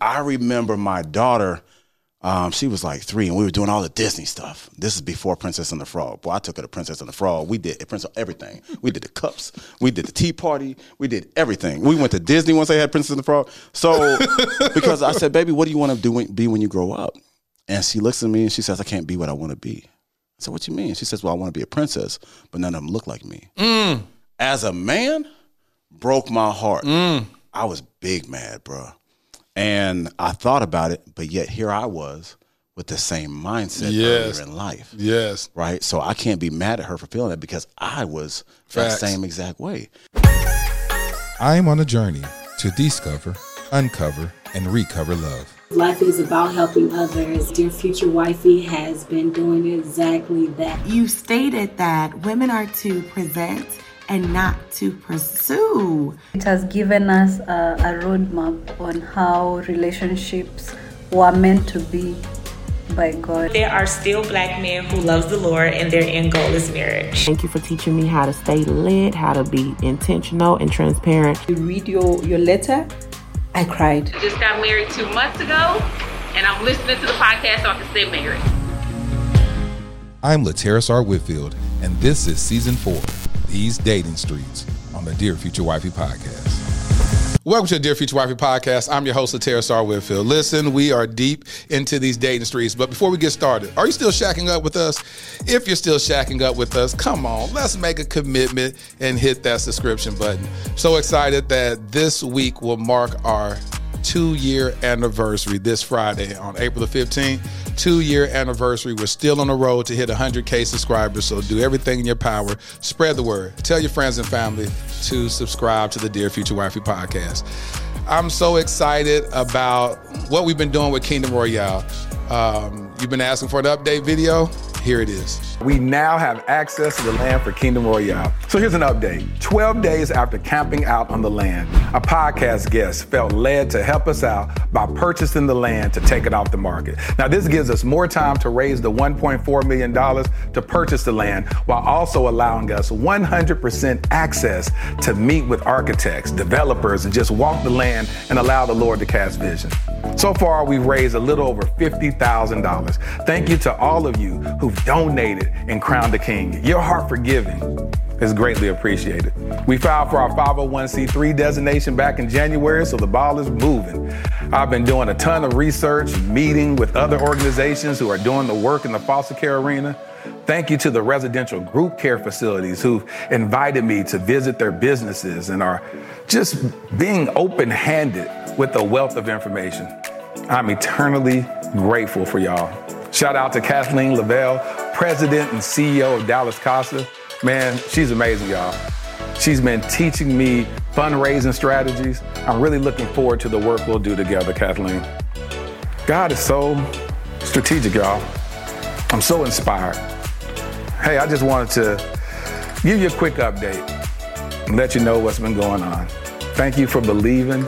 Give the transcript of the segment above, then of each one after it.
I remember my daughter. Um, she was like three, and we were doing all the Disney stuff. This is before Princess and the Frog. Boy, I took her to Princess and the Frog. We did Princess everything. We did the cups. We did the tea party. We did everything. We went to Disney once they had Princess and the Frog. So, because I said, "Baby, what do you want to do when, be when you grow up?" And she looks at me and she says, "I can't be what I want to be." I said, "What you mean?" She says, "Well, I want to be a princess, but none of them look like me." As a man, broke my heart. I was big mad, bro. And I thought about it, but yet here I was with the same mindset Yes. earlier in life. Yes. Right. So I can't be mad at her for feeling that because I was Facts. that same exact way. I am on a journey to discover, uncover, and recover love. Life is about helping others. Dear Future Wifey has been doing exactly that. You stated that women are to present and not to pursue. It has given us a, a roadmap on how relationships were meant to be by God. There are still black men who loves the Lord and their end goal is marriage. Thank you for teaching me how to stay lit, how to be intentional and transparent. You read your, your letter, I cried. Just got married two months ago, and I'm listening to the podcast so I can stay married. I'm Laterras R. Whitfield, and this is season four, These Dating Streets, on the Dear Future Wifey podcast. Welcome to the Dear Future Wifey podcast. I'm your host, Laterras R. Whitfield. Listen, we are deep into these dating streets, but before we get started, are you still shacking up with us? If you're still shacking up with us, come on, let's make a commitment and hit that subscription button. So excited that this week will mark our two year anniversary this Friday on April the 15th. Two year anniversary. We're still on the road to hit 100K subscribers. So do everything in your power. Spread the word. Tell your friends and family to subscribe to the Dear Future Wifey podcast. I'm so excited about what we've been doing with Kingdom Royale. Um, you've been asking for an update video. Here it is. We now have access to the land for Kingdom Royale. So here's an update. 12 days after camping out on the land, a podcast guest felt led to help us out by purchasing the land to take it off the market. Now, this gives us more time to raise the $1.4 million to purchase the land while also allowing us 100% access to meet with architects, developers, and just walk the land and allow the Lord to cast vision. So far, we've raised a little over $50,000. Thank you to all of you who've donated and crowned a king. Your heart for giving is greatly appreciated. We filed for our 501c3 designation back in January, so the ball is moving. I've been doing a ton of research, meeting with other organizations who are doing the work in the foster care arena. Thank you to the residential group care facilities who've invited me to visit their businesses and are just being open handed with a wealth of information. I'm eternally grateful for y'all. Shout out to Kathleen LaValle, President and CEO of Dallas CASA. Man, she's amazing, y'all. She's been teaching me fundraising strategies. I'm really looking forward to the work we'll do together, Kathleen. God is so strategic, y'all. I'm so inspired. Hey, I just wanted to give you a quick update and let you know what's been going on. Thank you for believing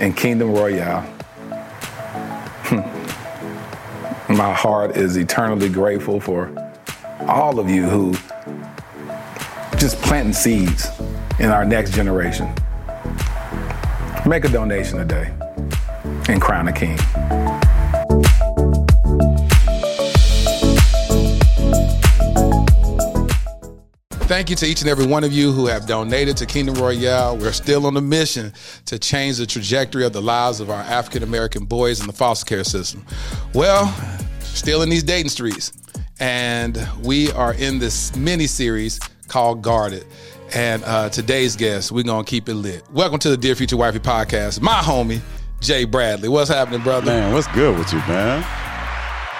in Kingdom Royale. My heart is eternally grateful for all of you who just planting seeds in our next generation. Make a donation today and crown a king. Thank you to each and every one of you who have donated to Kingdom Royale. We're still on a mission to change the trajectory of the lives of our African American boys in the foster care system. Well, still in these dating streets. And we are in this mini series called Guarded. And uh, today's guest, we're going to keep it lit. Welcome to the Dear Future Wifey podcast. My homie, Jay Bradley. What's happening, brother? Man, what's good with you, man?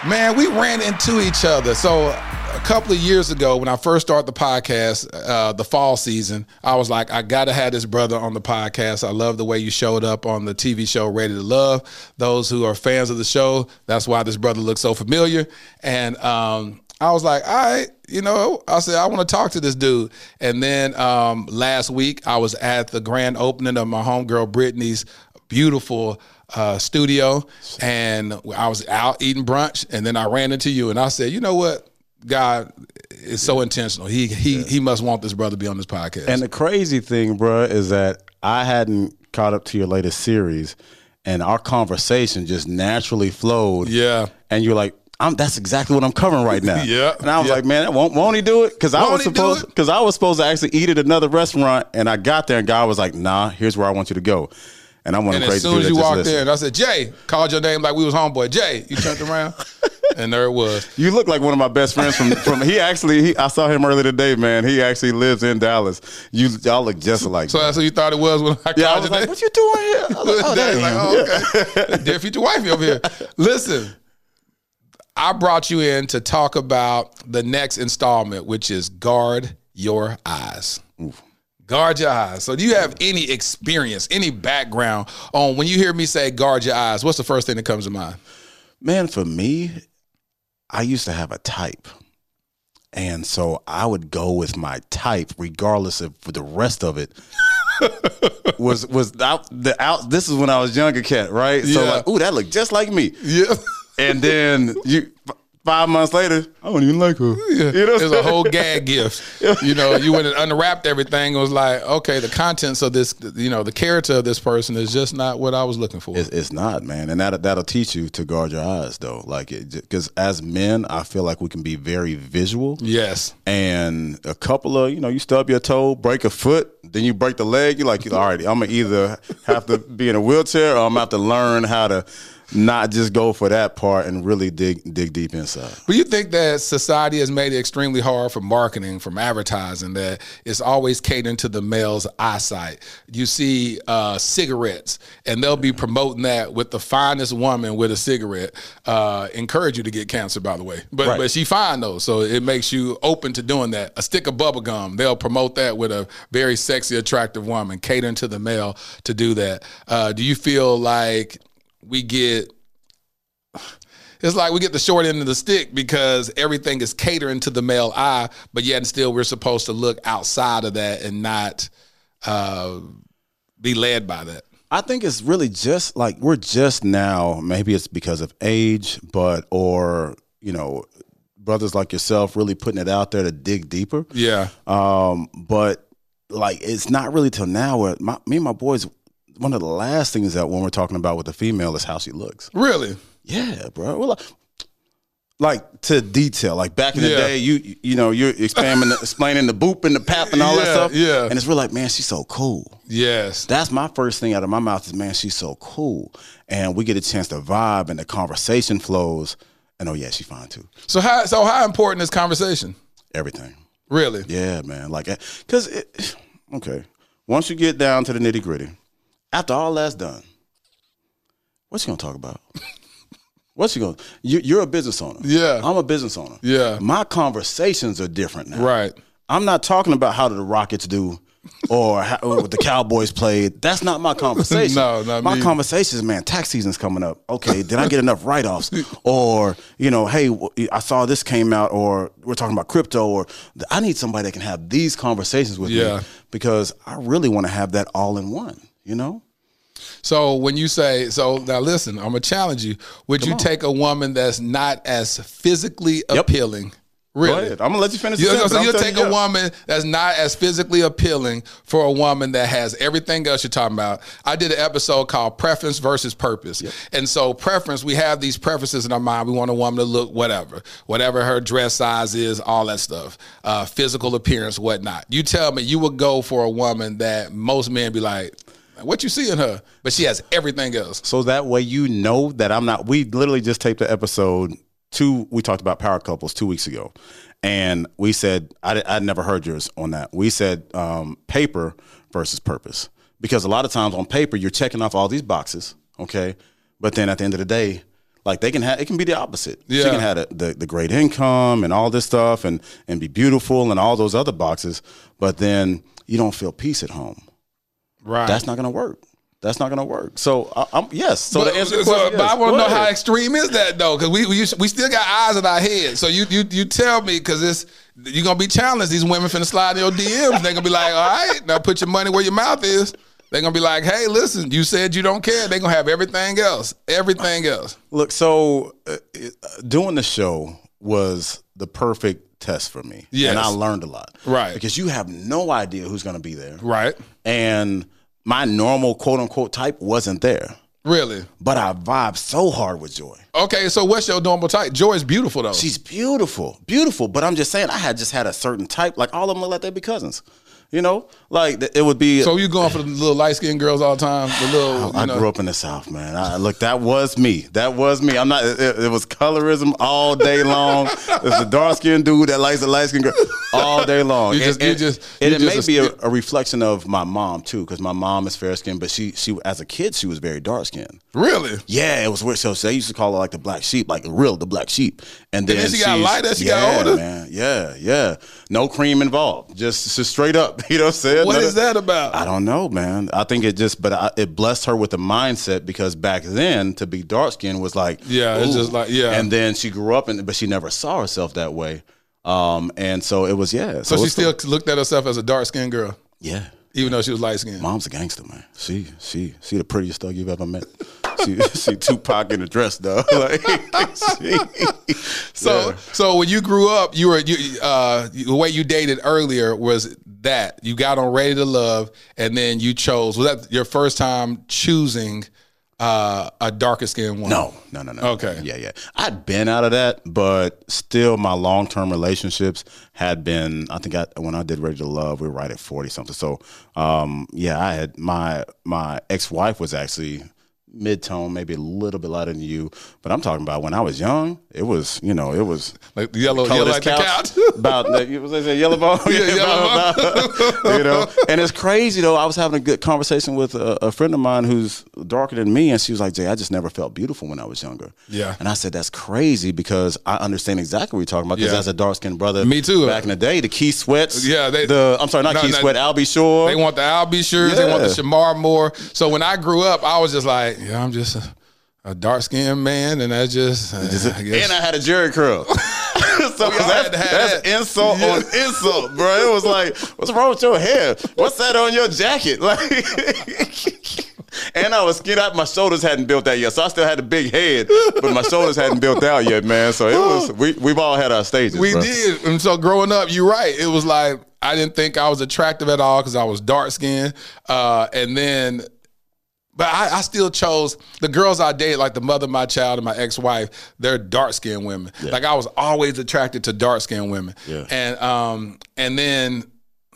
Man, we ran into each other. So a couple of years ago, when I first started the podcast, uh, the fall season, I was like, I gotta have this brother on the podcast. I love the way you showed up on the TV show Ready to Love. Those who are fans of the show, that's why this brother looks so familiar. And um, I was like, all right, you know, I said, I want to talk to this dude. And then um, last week, I was at the grand opening of my homegirl Brittany's beautiful uh, studio, and I was out eating brunch, and then I ran into you, and I said, you know what, God is so intentional. He he he must want this brother to be on this podcast. And the crazy thing, bruh, is that I hadn't caught up to your latest series. and our conversation just naturally flowed. Yeah. And you're like, I'm, that's exactly what I'm covering right now. Yeah, And I was yeah. like, man, won't, won't he do it? Because I was supposed it? because I was supposed to actually eat at another restaurant, and I got there, and God was like, nah, here's where I want you to go. And one of And the as soon as you walked listen. in, I said, Jay, called your name like we was homeboy. Jay, you turned around, and there it was. You look like one of my best friends from from. He actually, he, I saw him earlier today, man. He actually lives in Dallas. You y'all look just alike. So that's what you thought it was when I yeah, I called was like, name. what you doing here? I was like, oh, that like, oh, okay. Dear future wifey over here. Listen, I brought you in to talk about the next installment, which is guard your eyes. Guard your eyes. So, do you have any experience, any background on when you hear me say guard your eyes? What's the first thing that comes to mind? Man, for me, I used to have a type. And so I would go with my type, regardless of the rest of it. was was out the out this is when I was younger cat, right? So like, ooh, that looked just like me. Yeah. And then you five months later, I don't even like her. Yeah. You know what It was a whole gag gift. You know, you went and unwrapped everything. It was like, okay, the contents of this, you know, the character of this person is just not what I was looking for. It's, it's not, man, and that that'll teach you to guard your eyes, though. Like, because as men, I feel like we can be very visual. Yes. And a couple of, you know, you stub your toe, break a foot, then you break the leg. You're like, all right, I'm gonna either have to be in a wheelchair or I'm gonna have to learn how to not just go for that part and really dig dig deep inside. But you think that society has made it extremely hard for marketing, from advertising, that it's always catering to the male's eyesight. You see uh, cigarettes, and they'll be promoting that with the finest woman with a cigarette. Uh, encourage you to get cancer, by the way. But Right. but she fine though, so it makes you open to doing that. A stick of bubble gum, they'll promote that with a very sexy, attractive woman, catering to the male to do that. Uh, do you feel like we get it's like we get the short end of the stick because everything is catering to the male eye, but yet and still we're supposed to look outside of that and not uh, be led by that. I think it's really just like we're just now. Maybe it's because of age, but or you know, brothers like yourself really putting it out there to dig deeper. Yeah. Um, but like it's not really till now where my, me and my boys. One of the last things that when we're talking about with the female is how she looks. Really? Yeah, bro. Well, like, like to detail. Like back in the Yeah. day, you you know you're explaining explaining the boop and the pap and all that stuff. yeah. and it's really like, man, she's so cool. Yes. That's my first thing out of my mouth is, man, she's so cool. And we get a chance to vibe and the conversation flows. And oh, yeah, she's fine too. So how so how important is conversation? Everything. Really? Yeah, man. Like, eh, because, it, okay, once you get down to the nitty gritty, after all that's done, what's she going to talk about? What's she going to, you, you're a business owner. Yeah. I'm a business owner. Yeah. My conversations are different now. Right. I'm not talking about how did the Rockets do or how, or what the Cowboys played. That's not my conversation. No, not my me. conversation is, man, tax season's coming up. Okay, did I get enough write offs? Or, you know, hey, I saw this came out, or we're talking about crypto, or I need somebody that can have these conversations with Yeah. me because I really want to have that all in one, you know? So when you say so now listen, I'm gonna challenge you. Would you on. take a woman that's not as physically appealing? Really? Go ahead. I'm gonna let you finish. the You, sentence. so you'll take you, a woman that's not as physically appealing for a woman that has everything else you're talking about. I did an episode called Preference versus Purpose. And so, preference, we have these preferences in our mind. We want a woman to look whatever, whatever her dress size is, all that stuff, uh, physical appearance, whatnot. You tell me you would go for a woman that most men be like, what you see in her? But she has everything else. So that way you know that I'm not. We literally just taped the episode two. We talked about power couples two weeks ago, and we said I I'd never heard yours on that. We said um, paper versus purpose because a lot of times on paper you're checking off all these boxes, okay, but then at the end of the day. Like they can have, it can be the opposite. She can have the, the, the great income and all this stuff, and and be beautiful and all those other boxes. But then you don't feel peace at home. Right. That's not going to work. That's not going to work. So I, I'm yes. So but, to answer your so- question, but. I want to know how extreme is that though, because we, we we still got eyes in our head. So you you you tell me because it's you're gonna be challenged. These women finna slide in your DMs. They're gonna be like, all right, now put your money where your mouth is. They're gonna be like, hey, listen, you said you don't care. They're gonna have everything else, everything else. Look, so uh, uh, doing the show was the perfect test for me. Yes. And I learned a lot. Right. Because you have no idea who's going to be there. Right. And my normal quote unquote type wasn't there. Really? But I vibe so hard with Joy. Okay, so what's your normal type? Joy is beautiful though. She's beautiful, beautiful. But I'm just saying, I had just had a certain type. Like all of them look like they be cousins. You know, like it would be. so you going for the little light skinned girls all the time? The little. I know, grew up in the South, man. I, look, that was me. That was me. I'm not. It, it was colorism all day long. It's the dark skinned dude that likes the light skinned girl all day long. You just- And- you and- just- and it just may be a- a, a reflection of my mom too, because my mom is fair skinned, but she she as a kid she was very dark skinned. Really? Yeah, it was weird. So, so they used to call her like the black sheep, like real the black sheep. And then, then she got lighter, she yeah, got older? man. Yeah, yeah. No cream involved. Just, just straight up. You know what I'm saying? What None is of- that about? I don't know, man. I think it just, but I, it blessed her with the mindset because back then to be dark skinned was like, Yeah, it's just like- yeah. And then she grew up, and but she never saw herself that way. Um, and so it was, yeah. So she it's- still looked at herself as a dark skinned girl, yeah. even though she was light skinned. Mom's a gangster, man. She, she, she the prettiest thug you've ever met. She, she Tupac in a dress, though. Like, she, So, yeah. so when you grew up, you were you uh, the way you dated earlier was that you got on Ready to Love, and then you chose. Was that your first time choosing uh, a darker skinned woman? No, no, no, no. Okay. Yeah, yeah. I'd been out of that, but still, my long term relationships had been. I think I, when I did Ready to Love, we were right at forty something. So, um, yeah, I had my my ex wife was actually mid tone, maybe a little bit lighter than you. But I'm talking about when I was young. It was, you know, it was like the yellow, yellow like the couch. couch. about was say yellow bone, Yeah, yellow about- you know. And it's crazy though. I was having a good conversation with a, a friend of mine who's darker than me, and she was like, "Jay, I just never felt beautiful when I was younger." Yeah. And I said, "That's crazy because I understand exactly what you're talking about." Because Yeah. as a dark skinned brother, Me too. Back in the day, the Keith Sweats, Yeah, they- the I'm sorry, not No, Key no, Sweat, Al B. Sure. They want the Al B. Sures. They want the Shemar Moore. So when I grew up, I was just like, yeah, I'm just a, a dark skinned man, and that's just, uh, I guess. and I had a Jheri curl. so all that's, had to have that's that. insult on insult, bro. It was like, what's wrong with your hair? What's that on your jacket? Like, and I was skin out. My shoulders hadn't built out yet, so I still had a big head, but my shoulders hadn't built out yet, man. So it was. We we've all had our stages. We bro. did. And so growing up, you're right. It was like I didn't think I was attractive at all because I was dark skinned. Uh, and then, but I, I still chose the girls I dated, like the mother of my child and my ex wife. They're dark skinned women. Like I was always attracted to dark skinned women. Yeah. And um, and then,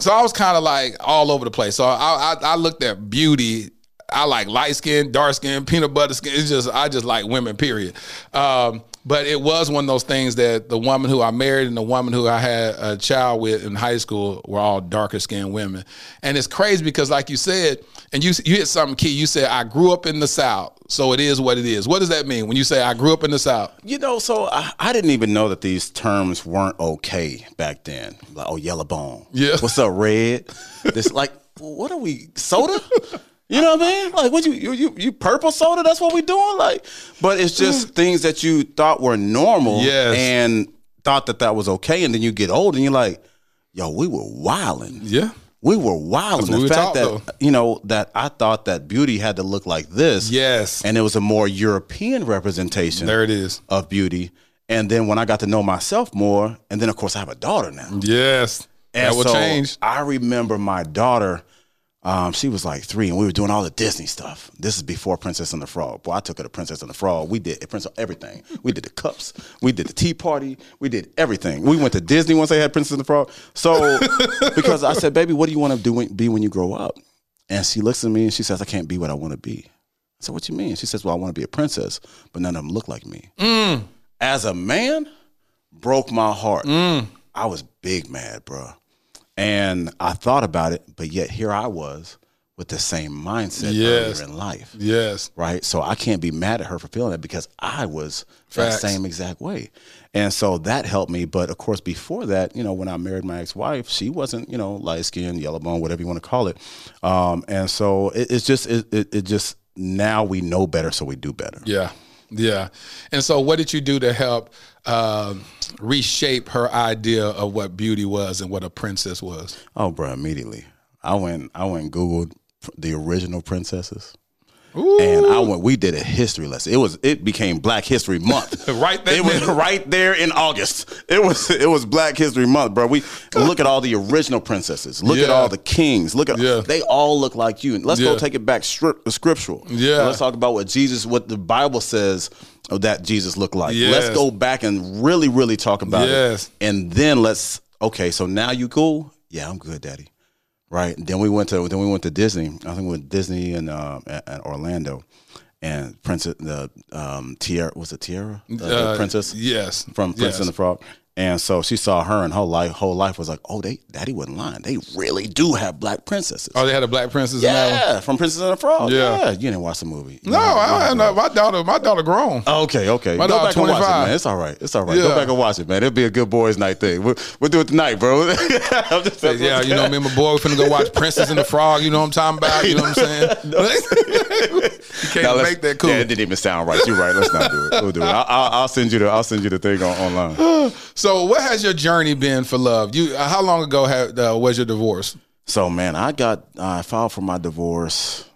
so I was kind of like all over the place. So I, I I looked at beauty. I like light skin, dark skin, peanut butter skin. It's just I just like women. Period. Um, but it was one of those things that the woman who I married and the woman who I had a child with in high school were all darker skinned women. And it's crazy because, like you said, and you you hit something key. You said I grew up in the South, so it is what it is. What does that mean when you say I grew up in the South? You know, so I, I didn't even know that these terms weren't okay back then. Like, oh, yellow bone. Yeah. What's up, red? This like, what are we? Soda? You know what I mean? Like, what you you you, you purple soda? That's what we doing? Like, but it's just mm. things that you thought were normal, Yes. and thought that that was okay, and then you get old and you're like, yo, we were wilding. Yeah. We were wilding. The we fact that you know that I thought that beauty had to look like this. Yes. and it was a more European representation There it is. of beauty. And then when I got to know myself more, and then of course I have a daughter now. Yes. And that will so change. I remember my daughter. Um, she was like three, and we were doing all the Disney stuff. This is before Princess and the Frog. Boy, I took her to Princess and the Frog. We did Princess everything. We did the cups. We did the tea party. We did everything. We went to Disney once they had Princess and the Frog. So because I said, "Baby, what do you want to do be when you grow up?" And she looks at me and she says, "I can't be what I want to be." I said, "What you mean?" She says, "Well, I want to be a princess, but none of them look like me." As a man, broke my heart. I was big mad, bro. And I thought about it, but yet here I was with the same mindset Yes. earlier in life. Yes. Right. So I can't be mad at her for feeling that because I was Facts. that same exact way. And so that helped me. But of course, before that, you know, when I married my ex wife, she wasn't, you know, light skinned, yellow bone, whatever you want to call it. Um, and so it, it's just, it, it, it just, now we know better, so we do better. Yeah, yeah. And so, what did you do to help um, reshape her idea of what beauty was and what a princess was? Oh, bro, immediately. I went I went Googled the original princesses. And I went. We did a history lesson. It was. It became Black History Month. right there. It was right there in August. It was. It was Black History Month, bro. We look at all the original princesses. Look at all the kings. Look at. Yeah. They all look like you. Let's Yeah. go take it back strip, scriptural. Yeah. Let's talk about what Jesus, what the Bible says that Jesus looked like. Yes. Let's go back and really, really talk about Yes. it. And then let's. Okay, so now you cool? Yeah, I'm good, Daddy. Right. Then we went to then we went to Disney. I think we went to Disney and um, at, Orlando, and Princess the um, Tiara was it Tiara the, the Uh, princess yes. from Princess Yes. and the Frog. And so she saw her and her life whole life was like, oh, they Daddy wasn't lying. They really do have black princesses. Oh, they had a black princess. in that one? yeah, from Princess and the Frog. Yeah. Yeah, you didn't watch the movie. No, I, I, no, my daughter, my daughter grown. Okay, okay. My Go back and watch it, 25. man. It's all right. It's all right. Yeah. Go back and watch it, man. It'll be a good boys' night thing. We'll, we'll do it tonight, bro. I'm just- yeah, you know, me and my boy, we're finna go watch Princess and the Frog. You know what I'm talking about? You know what I'm saying? you can't Now, make that cool. Yeah, it didn't even sound right. You're right. Let's not do it. We'll do it. I'll, I'll, I'll send you the. I'll send you the thing on, online. So, what has your journey been for love? You, uh, how long ago had, uh, was your divorce? So, man, I got. I filed for my divorce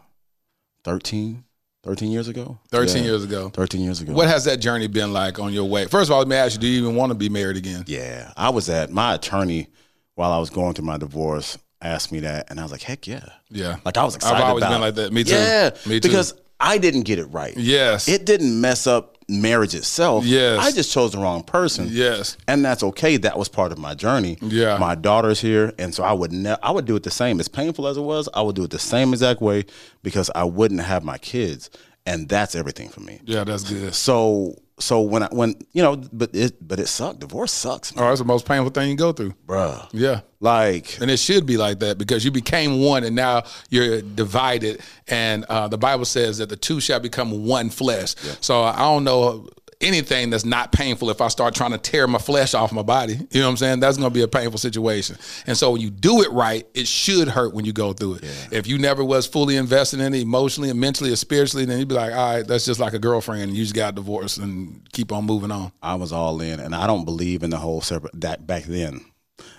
13, 13 years ago. 13 Yeah. years ago. 13 years ago. What has that journey been like on your way? First of all, let me ask you: Do you even want to be married again? Yeah, I was at my attorney while I was going through my divorce. Asked me that, and I was like, "Heck yeah!" Yeah, Like I was excited. I've always about been it. like that. Me too. Yeah, me too. Because I didn't get it right. yes, It didn't mess up marriage itself. Yes. I just chose the wrong person. yes, and that's okay. That was part of my journey. Yeah. my daughter's here, and so I would ne- I would do it the same. As painful as it was, I would do it the same exact way because I wouldn't have my kids, and that's everything for me. yeah. That's good. So so when I when you know, but it but it sucked. Divorce sucks, man. Oh, that's the most painful thing you go through. bruh. Yeah. Like And it should be like that because you became one and now you're divided. And uh, the Bible says that the two shall become one flesh. So I don't know anything that's not painful if I start trying to tear my flesh off my body. You know what I'm saying? That's going to be a painful situation. And so when you do it right, it should hurt when you go through it. If you never was fully invested in it emotionally and mentally or spiritually, then you'd be like, all right, that's just like a girlfriend. You just got divorced and keep on moving on. I was all in, and I don't believe in the whole separate that back then.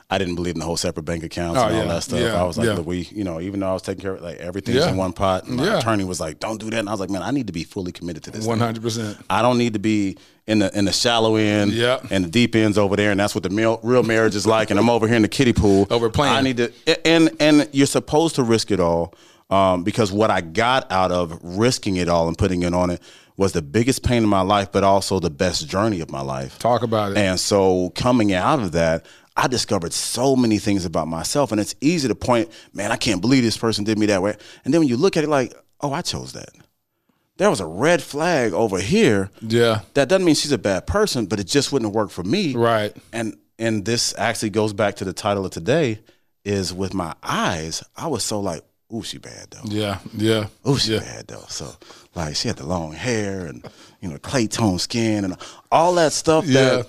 I didn't believe in the whole separate bank accounts Oh, and all yeah. that stuff. Yeah. I was like, Yeah. we, you know, even though I was taking care of like everything's Yeah. in one pot, and my Yeah. attorney was like, "Don't do that," and I was like, "Man, I need to be fully committed to this." 100%. I don't need to be in the in the shallow end Yeah. and the deep ends over there, and that's what the real, real marriage is like. And I'm over here in the kiddie pool. Over playing. I need to, and and you're supposed to risk it all um, because what I got out of risking it all and putting it on it was the biggest pain in my life, but also the best journey of my life. Talk about it. And so coming out of that, I discovered so many things about myself. And it's easy to point, man, I can't believe this person did me that way. And then when you look at it like, oh, I chose that. There was a red flag over here. Yeah. That doesn't mean she's a bad person, but it just wouldn't work for me. Right. And and this actually goes back to the title of today is with my eyes, I was so like, ooh, she bad though. Yeah. Yeah. Ooh, she Yeah. bad though. So like she had the long hair and you know clay tone skin and all that stuff Yeah. that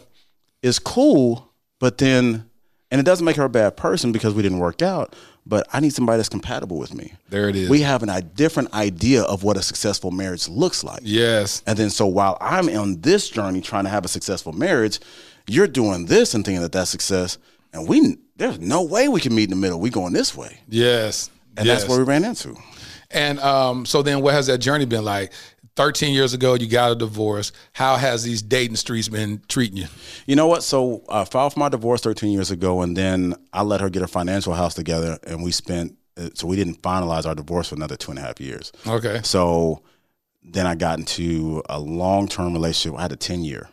is cool, but then and it doesn't make her a bad person because we didn't work out. But I need somebody that's compatible with me. There it is. We have an, a different idea of what a successful marriage looks like. Yes. And then so while I'm on this journey trying to have a successful marriage, you're doing this and thinking that that's success, and we there's no way we can meet in the middle. We going this way, Yes. and yes. that's where we ran into. And um, so then, what has that journey been like? Thirteen years ago, you got a divorce. How has these dating streets been treating you? You know what? So I filed for my divorce 13 years ago, and then I let her get her financial house together, and we spent. uh, So we didn't finalize our divorce for another two and a half years. Okay. So then I got into a long term relationship. I had a 10 year.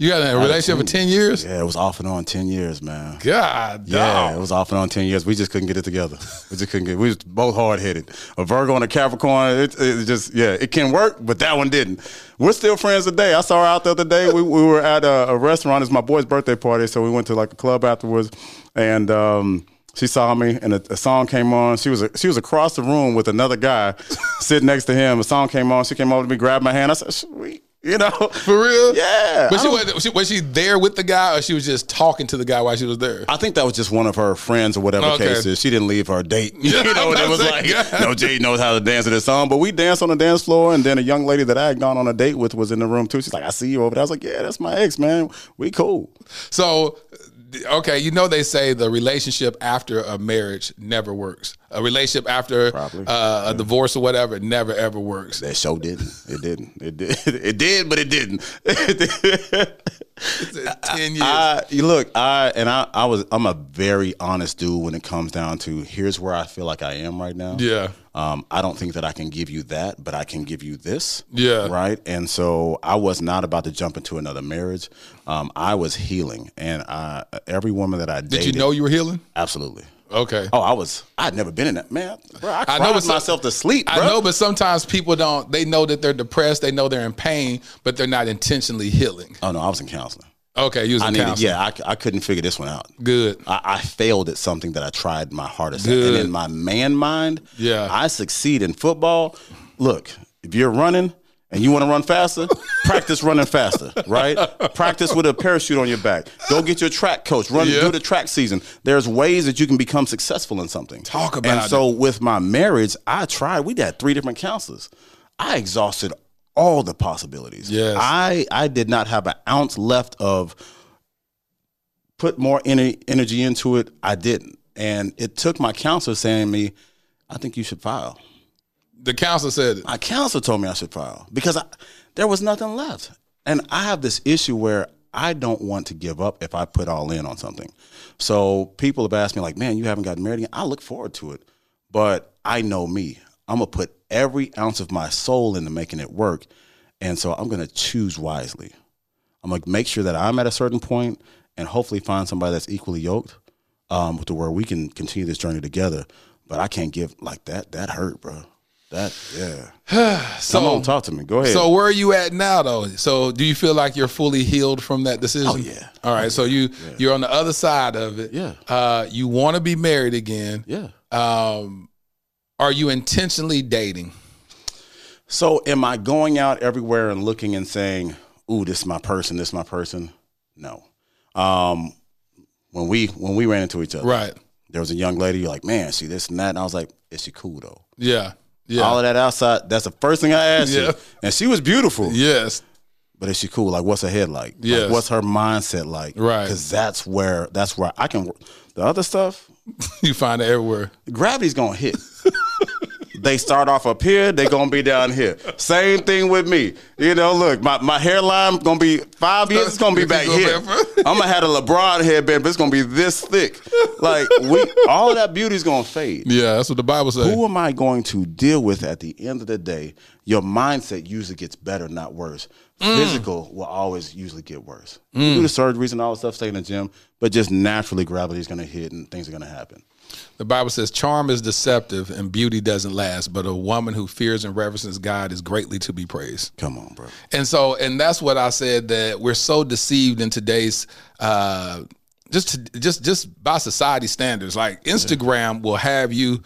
You got a relationship for ten years. Yeah, it was off and on 10 years, man. God, Yeah, dog. it was off and on 10 years. We just couldn't get it together. We just couldn't get We was both hard headed. A Virgo and a Capricorn, it, it just, yeah, it can work, but that one didn't. We're still friends today. I saw her out the other day. We, we were at a, a restaurant. It's my boy's birthday party, so we went to like a club afterwards. And, um, she saw me, and a, a song came on. She was she was across the room with another guy sitting next to him. A song came on. She came over to me, grabbed my hand. I said, "Sweet," you know, For real? Yeah. But she oh. was, she, was she there with the guy, or she was just talking to the guy while she was there? I think that was just one of her friends or whatever Okay. case is. She didn't leave her date. You Yeah, know, and it was like, no, Jay knows how to dance to this song. But we danced on the dance floor, and then a young lady that I had gone on a date with was in the room too. She's like, I see you over there. I was like, yeah, that's my ex, man. We cool. So Okay, you know they say the relationship after a marriage never works. A relationship after uh, a divorce or whatever never ever works. That show didn't. It didn't. It did. It did, but it didn't. Ten years. I, you look, I and I, I was. I'm a very honest dude when it comes down to here's where I feel like I am right now. Yeah. Um, I don't think that I can give you that, but I can give you this. Yeah. Right. And so I was not about to jump into another marriage. Um, I was healing, and I, every woman that I dated. Did you know you were healing? Absolutely. Okay. Oh, I was. I'd never been in that man. Bro, I, I know, some- myself to sleep. Bro. I know, but sometimes people don't. They know that they're depressed. They know they're in pain, but they're not intentionally healing. Oh no, I was in counseling. Okay, you was I needed, counseling. yeah, I, I couldn't figure this one out. Good. I, I failed at something that I tried my hardest at. Good. And in my man mind, Yeah. I succeed in football. Look, if you're running and you want to run faster, practice running faster, right? practice with a parachute on your back. Go get your track coach. Run Yeah. do the track season. There's ways that you can become successful in something. Talk about it. And so with my marriage, I tried. We had three different counselors. I exhausted all the possibilities. Yes. I I did not have an ounce left of put more ener- energy into it. I didn't. And it took my counselor saying to me, I think you should file. The counselor said it. My counselor told me I should file because I, there was nothing left. And I have this issue where I don't want to give up if I put all in on something. So people have asked me, like, man, you haven't gotten married again. I look forward to it. But I know me. I'm going to put every ounce of my soul into making it work. And so I'm going to choose wisely. I'm going to make sure that I'm at a certain point and hopefully find somebody that's equally yoked um, to where we can continue this journey together. But I can't give like that. That hurt, bro. That, yeah. So, Come on, talk to me. Go ahead. So where are you at now, though? So do you feel like you're fully healed from that decision? Oh, yeah. All right. So you you're on the other side of it. Yeah. Uh, you want to be married again. yeah. Um, are you intentionally dating? So am I going out everywhere and looking and saying, "Ooh, this is my person. This is my person"? No. Um, when we when we ran into each other, Right. There was a young lady. You're like, "Man, she this and that," and I was like, "Is she cool though?" Yeah. Yeah. All of that outside. That's the first thing I asked Yeah. you. And she was beautiful. yes. But is she cool? Like, what's her head like? Like, Yes. what's her mindset like? Right. Because that's where that's where I can. The other stuff, You find it everywhere. gravity's gonna hit. They start off up here, they gonna be down here. Same thing with me. You know, look, my, my hairline gonna be five years, it's gonna be back here. I'm gonna have a LeBron headband, but it's gonna be this thick. Like we all of that beauty's gonna fade. Yeah, that's what the Bible says. Who am I going to deal with at the end of the day? Your mindset usually gets better, not worse. Mm. Physical will always usually get worse. You do the surgeries and all the stuff, stay in the gym, but just naturally gravity's gonna hit and things are gonna happen. The Bible says, "Charm is deceptive, and beauty doesn't last. But a woman who fears and reverences God is greatly to be praised." Come on, bro. And so, and that's what I said that we're so deceived in today's, uh, just to, just just by society standards. Like Instagram will have you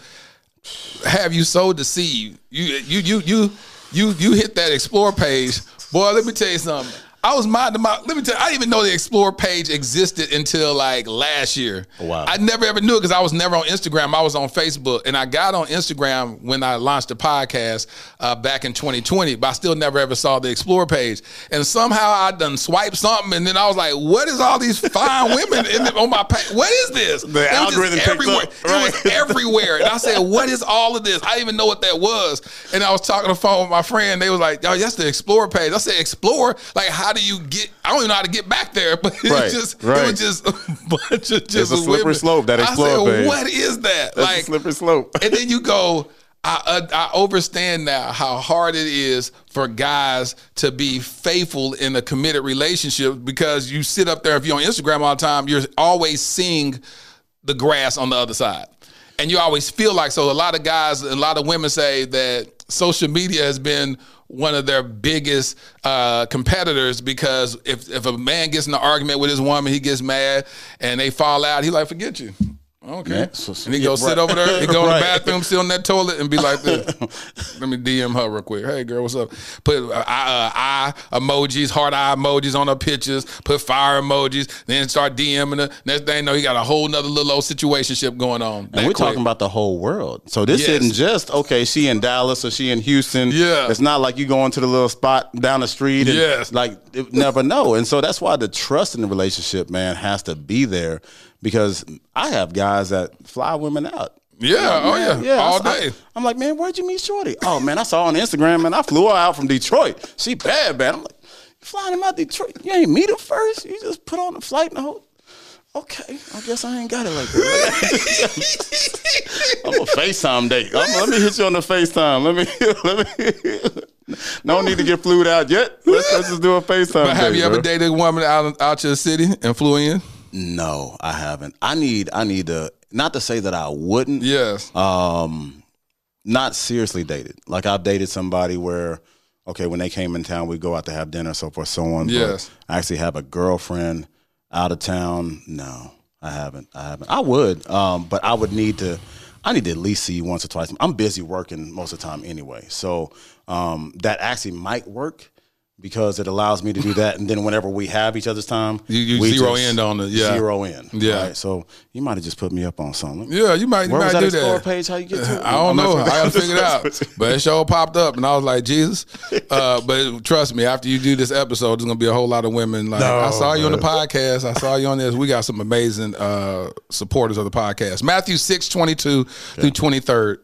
have you so deceived. You you you you you you hit that explore page, boy. Let me tell you something. I was minding my. Let me tell you, I didn't even know the explore page existed until like last year. Wow. I never ever knew it because I was never on Instagram. I was on Facebook, and I got on Instagram when I launched the podcast uh, back in 2020. But I still never ever saw the explore page. And somehow I done swiped something, and then I was like, "What is all these fine women in the, on my page? What is this?" The It algorithm everywhere. up, It was everywhere, and I said, "What is all of this?" I didn't even know what that was. And I was talking on the phone with my friend. They was like, "Yo, that's the explore page." I said, "Explore? Like, how do you get?" I don't even know how to get back there, but it Right, was just right. it was just a bunch of just a slippery women. slope, that exploded. I said, what is that? That's a like slippery slope. and then you go I, uh, I understand now how hard it is for guys to be faithful in a committed relationship because you sit up there if you're on Instagram all the time you're always seeing the grass on the other side and you always feel like so a lot of guys a lot of women say that social media has been one of their biggest uh, competitors because if, if a man gets in an argument with his woman he gets mad and they fall out he's like forget you Okay. Yeah, so- so- and he yeah, go sit over there. He go in the bathroom, sit on that toilet, and be like this. Let me DM her real quick. Hey, girl, what's up? Put uh, eye, uh, eye emojis, heart eye emojis on her pictures. Put fire emojis. Then start DMing her. Next thing you know, he got a whole nother little old situationship going on. And we're talking about the whole world. So this Yes. isn't just okay. She in Dallas or she in Houston. Yeah. it's not like you going to the little spot down the street. And Yes. like never know. And so that's why the trust in the relationship, man, has to be there. Because I have guys that fly women out. Yeah, oh, Man, yeah, all I- day. I, am like, man, where'd you meet Shorty? Oh man, I saw her on Instagram, and I flew her out from Detroit. She bad, man. I'm like, you flying him out Detroit? You ain't meet her first. You just put on the flight and the whole. Okay, I guess I ain't got it like that. I'm a FaceTime date. I'm, let me hit you on the FaceTime. Let me let me. no need to get flued out yet. Let's, let's just do a FaceTime. But have date, you ever bro. dated a woman out out your city and flew in? No, I haven't. I need I need to not to say that I wouldn't. Yes. Um not seriously dated. Like I've dated somebody where okay, when they came in town, we go out to have dinner, so forth, so on. But Yes. I actually have a girlfriend out of town. No, I haven't. I haven't. I would, um, but I would need to. I need to at least see you once or twice. I'm busy working most of the time anyway, so um, that actually might work because it allows me to do that. And then whenever we have each other's time, You- you zero in on it, yeah. zero in. Yeah. right? So you might have just put me up on something. Yeah, you might. You Where was that do that. page? How you get to it? I don't I'm know. I gotta figure it out. But it sure popped up, and I was like, Jesus. Uh, but trust me, after you do this episode, there's gonna be a whole lot of women. Like, No, I saw you on the podcast. I saw you on this. We got some amazing uh, supporters of the podcast. Matthew six twenty two through twenty third.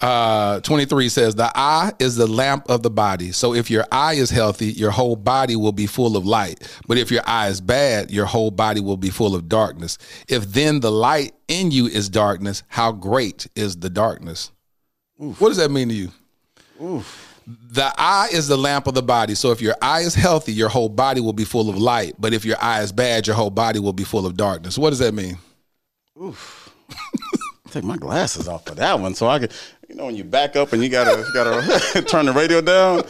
Uh, 23 says, The eye is the lamp of the body. So if your eye is healthy, your whole body will be full of light. But if your eye is bad, your whole body will be full of darkness. If then the light in you is darkness, how great is the darkness? What does that mean to you? The eye is the lamp of the body. So if your eye is healthy, your whole body will be full of light. But if your eye is bad, your whole body will be full of darkness. What does that mean? Oof. Take my glasses off for that one, so I can. You know, when you back up and you gotta you gotta turn the radio down.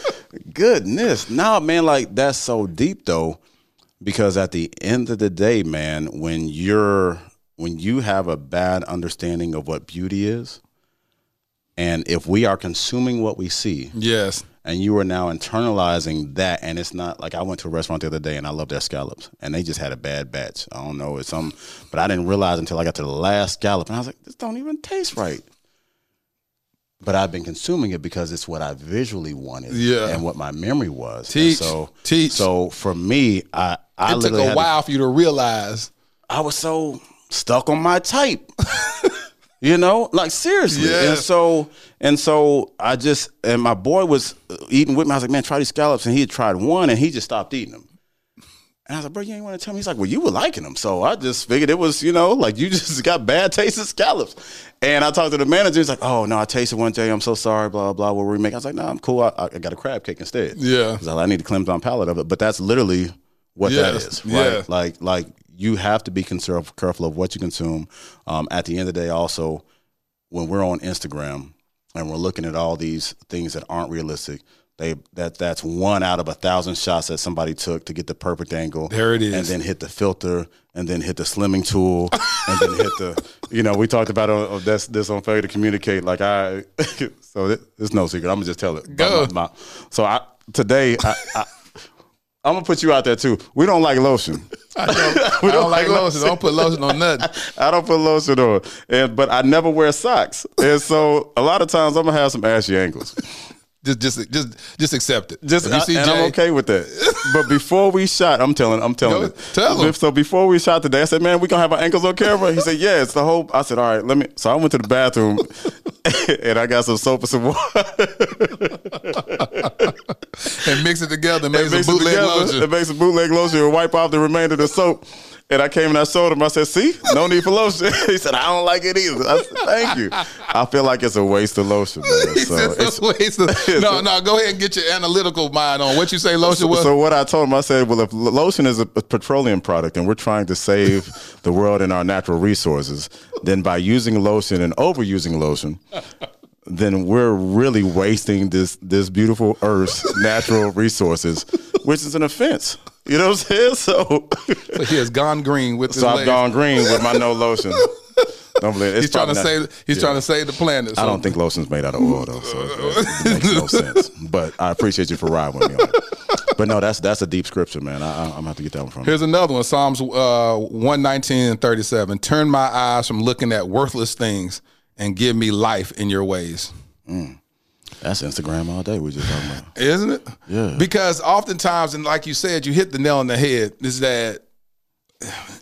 Goodness, no, man, like that's so deep though, because at the end of the day, man, when you're when you have a bad understanding of what beauty is, and if we are consuming what we see, Yes. and you are now internalizing that and it's not like i went to a restaurant the other day and i love their scallops and they just had a bad batch i don't know it's some but i didn't realize until i got to the last scallop and i was like this don't even taste right but i've been consuming it because it's what i visually wanted Yeah. and what my memory was And Teach. so Teach. so for me i i It took a had to- while for you to realize. I was so stuck on my type. you know, like seriously. Yeah. And so and so I just and my boy was eating with me. I was like, man, try these scallops, and he had tried one, and he just stopped eating them. And I was like, bro, you ain't want to tell me. He's like, well, you were liking them, so I just figured it was, you know, like you just got bad taste of scallops. And I talked to the manager. He's like, oh no, I tasted one day. I'm so sorry. Blah blah. What were we making? I was like, no, I'm cool. I, I got a crab cake instead. Yeah. Like, I need to cleanse my palate of it. But that's literally what that is, right? Yeah. Like like you have to be careful of what you consume. Um, at the end of the day, also when we're on Instagram and we're looking at all these things that aren't realistic, they that that's one out of a thousand shots that somebody took to get the perfect angle. There it is. and then hit the filter, and then hit the slimming tool, and then hit the. You know, we talked about uh, this this on failure to communicate. Like I, so it, it's no secret. I'm gonna just tell it. Go. My- my- so I today I. I I'm gonna put you out there too. We don't like lotion. I don't, I don't like lotion. I Don't put lotion on nothing. I don't put lotion on, and but I never wear socks, and so a lot of times I'm gonna have some ashy ankles. Just, just, just, just accept it. Just I, uh, and Jay, I'm okay with that. But before we shot, I'm telling, I'm telling. You. tell 'em. So before we shot today, I said, "Man, we gonna have our ankles on camera." He said, "Yeah, it's the whole." I said, "All right, let me." So I went to the bathroom, and I got some soap and some water. and mix it together and make and some bootleg together, lotion. And make some bootleg lotion and wipe off the remainder of the soap. And I came and I showed him. I said, "See, no need for lotion." he said, "I don't like it either." I said, "Thank you." I feel like it's a waste of lotion. Man. He So said, it's- "So waste of-" no, no, go ahead and get your analytical mind on what you say lotion So, was. so what I told him, I said, well, if lotion is a, a petroleum product and we're trying to save the world and our natural resources, then by using lotion and overusing lotion, then we're really wasting this this beautiful Earth's natural resources, which is an offense. You know what I'm saying? So, so he has gone green with his so I've legs. gone green with my no lotion. Don't believe it. It's he's trying to not- save. He's Yeah. trying to save the planet. I don't think lotion's made out of oil though, so it, it makes no sense. But I appreciate you for riding with me on it. But no, that's that's a deep scripture, man. I, I'm gonna have to get that one from you. Here's another one Psalms uh, 119 and 37. Turn my eyes from looking at worthless things and give me life in your ways. That's Instagram all day. We just talking about. Isn't it? Yeah. Because oftentimes, and like you said, you hit the nail on the head, is that.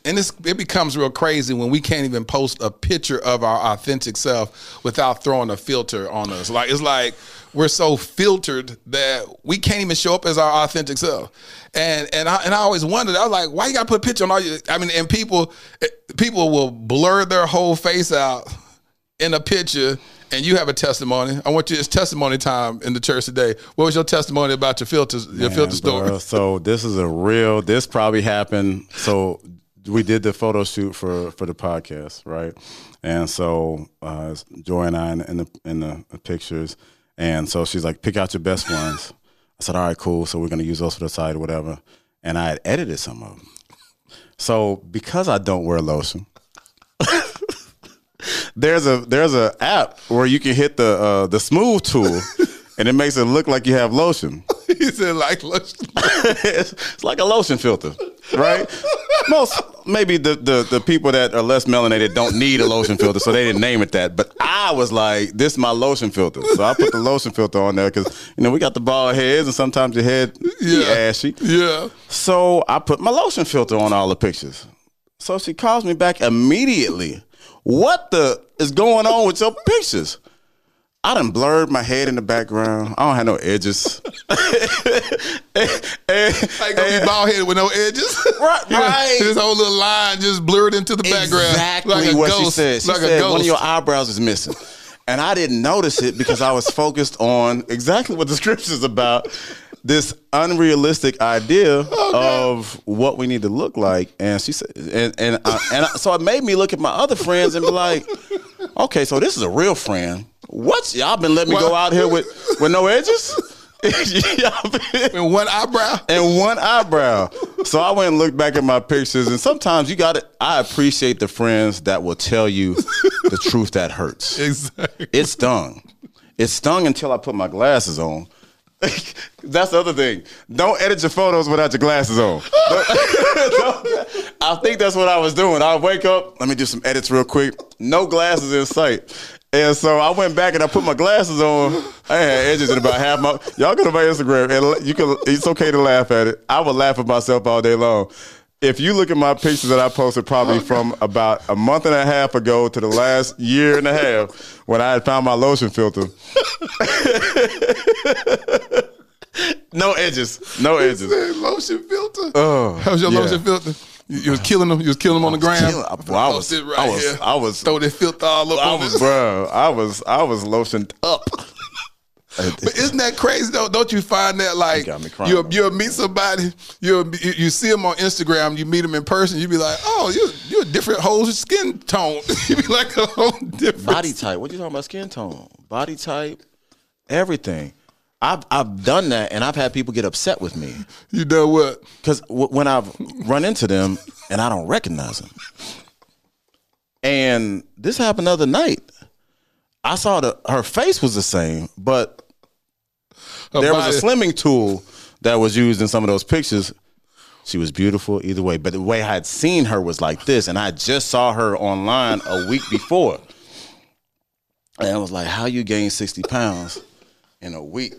And it's, it becomes real crazy when we can't even post a picture of our authentic self without throwing a filter on us. Like it's like we're so filtered that we can't even show up as our authentic self. And and I and I always wondered, I was like, why you gotta put a picture on all your I mean, and people eh, people will blur their whole face out in a picture and you have a testimony. I want you it's testimony time in the church today. What was your testimony about your filters your Man, filter store? bro, So this is a real. This probably happened. So we did the photo shoot for for the podcast, right? And so uh, Joy and I in, in the in the pictures, and so she's like, "Pick out your best ones." I said, "All right, cool." So we're gonna use those for the site or whatever. And I had edited some of them. So because I don't wear lotion. There's a there's a app where you can hit the uh, the smooth tool, and it makes it look like you have lotion. he said like lotion. it's, it's like a lotion filter, right? Most maybe the, the the people that are less melanated don't need a lotion filter, so they didn't name it that. But I was like, this is my lotion filter, so I put the lotion filter on there because you know we got the bald heads, and sometimes your head be Yeah. ashy. Yeah. So I put my lotion filter on all the pictures. So she calls me back immediately. What the is going on with your pictures? I done blurred my head in the background. I don't have no edges. I ain't gonna be bald headed with no edges. Right, right. His whole little line just blurred into the background. Exactly like a what ghost, she said. She like a said ghost. one of your eyebrows is missing. And I didn't notice it because I was focused on exactly what the scripture's about. This unrealistic idea Oh, of what we need to look like, and she said, and and I, and I, so it made me look at my other friends and be like, okay, so this is a real friend. What y'all been letting me go out here with with no edges? And one eyebrow. and one eyebrow. So I went and looked back at my pictures, and sometimes you got to. I appreciate the friends that will tell you the truth that hurts. Exactly. It stung. It stung until I put my glasses on. That's the other thing. Don't edit your photos without your glasses on. I think that's what I was doing. I wake up, let me do some edits real quick. No glasses in sight. And so I went back and I put my glasses on. I had edges in about half my. Y'all go to my Instagram and you can. It's okay to laugh at it. I would laugh at myself all day long. If you look at my pictures that I posted probably from about a month and a half ago to the last year and a half when I had found my lotion filter. no edges. No edges. Said lotion filter. Oh, How was your yeah. lotion filter? You, you was killing them. You was killing them on the ground. killing- I- was- right I was- here. I was- throw that filter all up I was, bro. I was, I was lotioned up. But isn't that crazy though? Don't you find that like got you'll you'll meet somebody, you'll you, you see them on Instagram, you meet them in person, you be like, oh, you you a different whole skin tone. you be like a whole different Body type. What you talking about? Skin tone, body type, everything. I've I've done that, and I've had people get upset with me You know what? because w- when I've run into them and I don't recognize them. And this happened the other night. I saw the her face was the same, but there was a slimming tool that was used in some of those pictures. She was beautiful either way, but the way I had seen her was like this, and I just saw her online a week before, and I was like, "How you gain sixty pounds in a week?"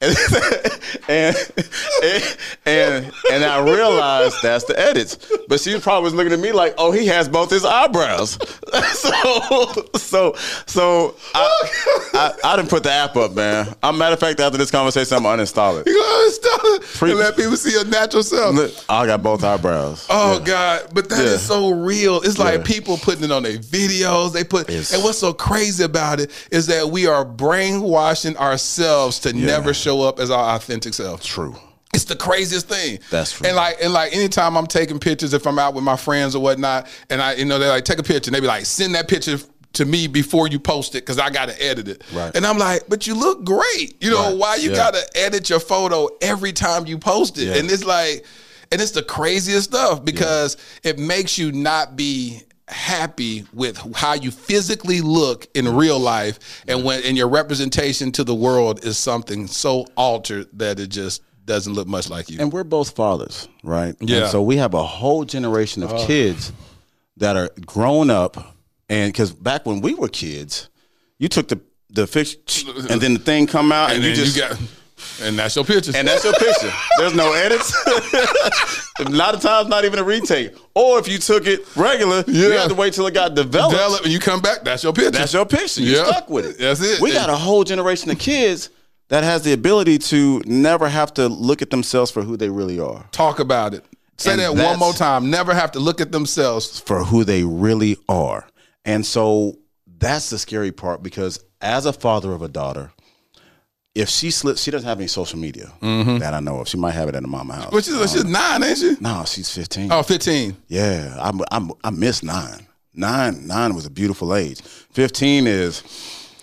And and, and and I realized that's the edits. But she probably was looking at me like, "Oh, he has both his eyebrows." so so so I, I I didn't put the app up, man. I'm matter of fact, after this conversation, I'm gonna uninstall it. You gonna stop it Preach. and let people see your natural self. Look, I got both eyebrows. Oh Yeah. God! But that is Yeah. so real. It's like Yeah. people putting it on their videos. They put, and what's so crazy about it is that we are brainwashing ourselves to never show up as our authentic self. True. It's the craziest thing. That's true. And like, and like, anytime I'm taking pictures, if I'm out with my friends or whatnot, and I, you know, they're like take a picture, and they be like, send that picture to me before you post it because I got to edit it. Right. And I'm like, but you look great. You know Right. why you Yeah. got to edit your photo every time you post it? Yeah. And it's like, and it's the craziest stuff because it makes you not be happy with how you physically look in real life, and when and your representation to the world is something so altered that it just doesn't look much like you. And we're both fathers, right? Yeah. And so we have a whole generation of Oh. kids that are grown up, and because back when we were kids, you took the the fish, and then the thing come out, and, and you just you got, and that's your picture. and that's your picture. There's no edits. a lot of times, not even a retake. Or if you took it regular, you have to wait till it got developed. Develop, and you come back. That's your picture. That's your picture. You Yeah. stuck with it. That's it. We got a whole generation of kids that has the ability to never have to look at themselves for who they really are. Talk about it. Say And that one more time. Never have to look at themselves. for who they really are. And so that's the scary part because as a father of a daughter, if she slips, she doesn't have any social media mm-hmm. that I know of. She might have it at her mama house. But she's, she's nine, ain't she? no, she's 15. Oh, 15. Yeah, I'm, I'm, I miss nine. Nine, nine was a beautiful age. 15 is,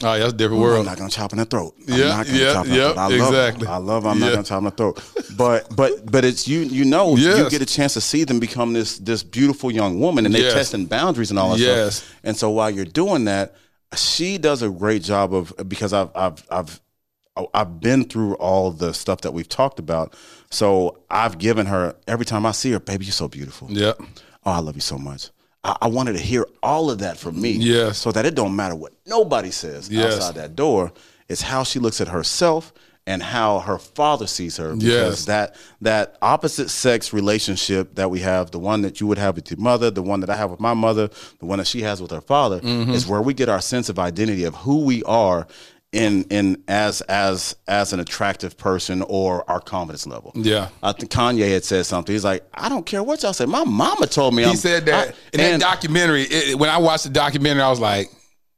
Oh, yeah, that's a different Ooh, I'm world. not gonna chop in the throat. I'm Yeah, not gonna yeah, yeah, throat. I exactly. Her. I love. I'm not gonna chop in the throat. But but but it's you. You know, you get a chance to see them become this this beautiful young woman, and they're Yes. testing boundaries and all that Yes. stuff. And so while you're doing that, she does a great job of because I've I've I've I've been through all the stuff that we've talked about. So I've given her every time I see her, baby, you're so beautiful. Yeah. Oh, I love you so much. I, I wanted to hear all of that from me. Yeah. So that it don't matter what nobody says Yes. outside that door. It's how she looks at herself and how her father sees her. Because Yes. that that opposite sex relationship that we have, the one that you would have with your mother, the one that I have with my mother, the one that she has with her father, Mm-hmm. is where we get our sense of identity of who we are in in as as as an attractive person or our confidence level. Yeah. I think Kanye had said something. He's like, I don't care what y'all say. My mama told me He I'm- said that I- in that documentary. It, when I watched the documentary, I was like,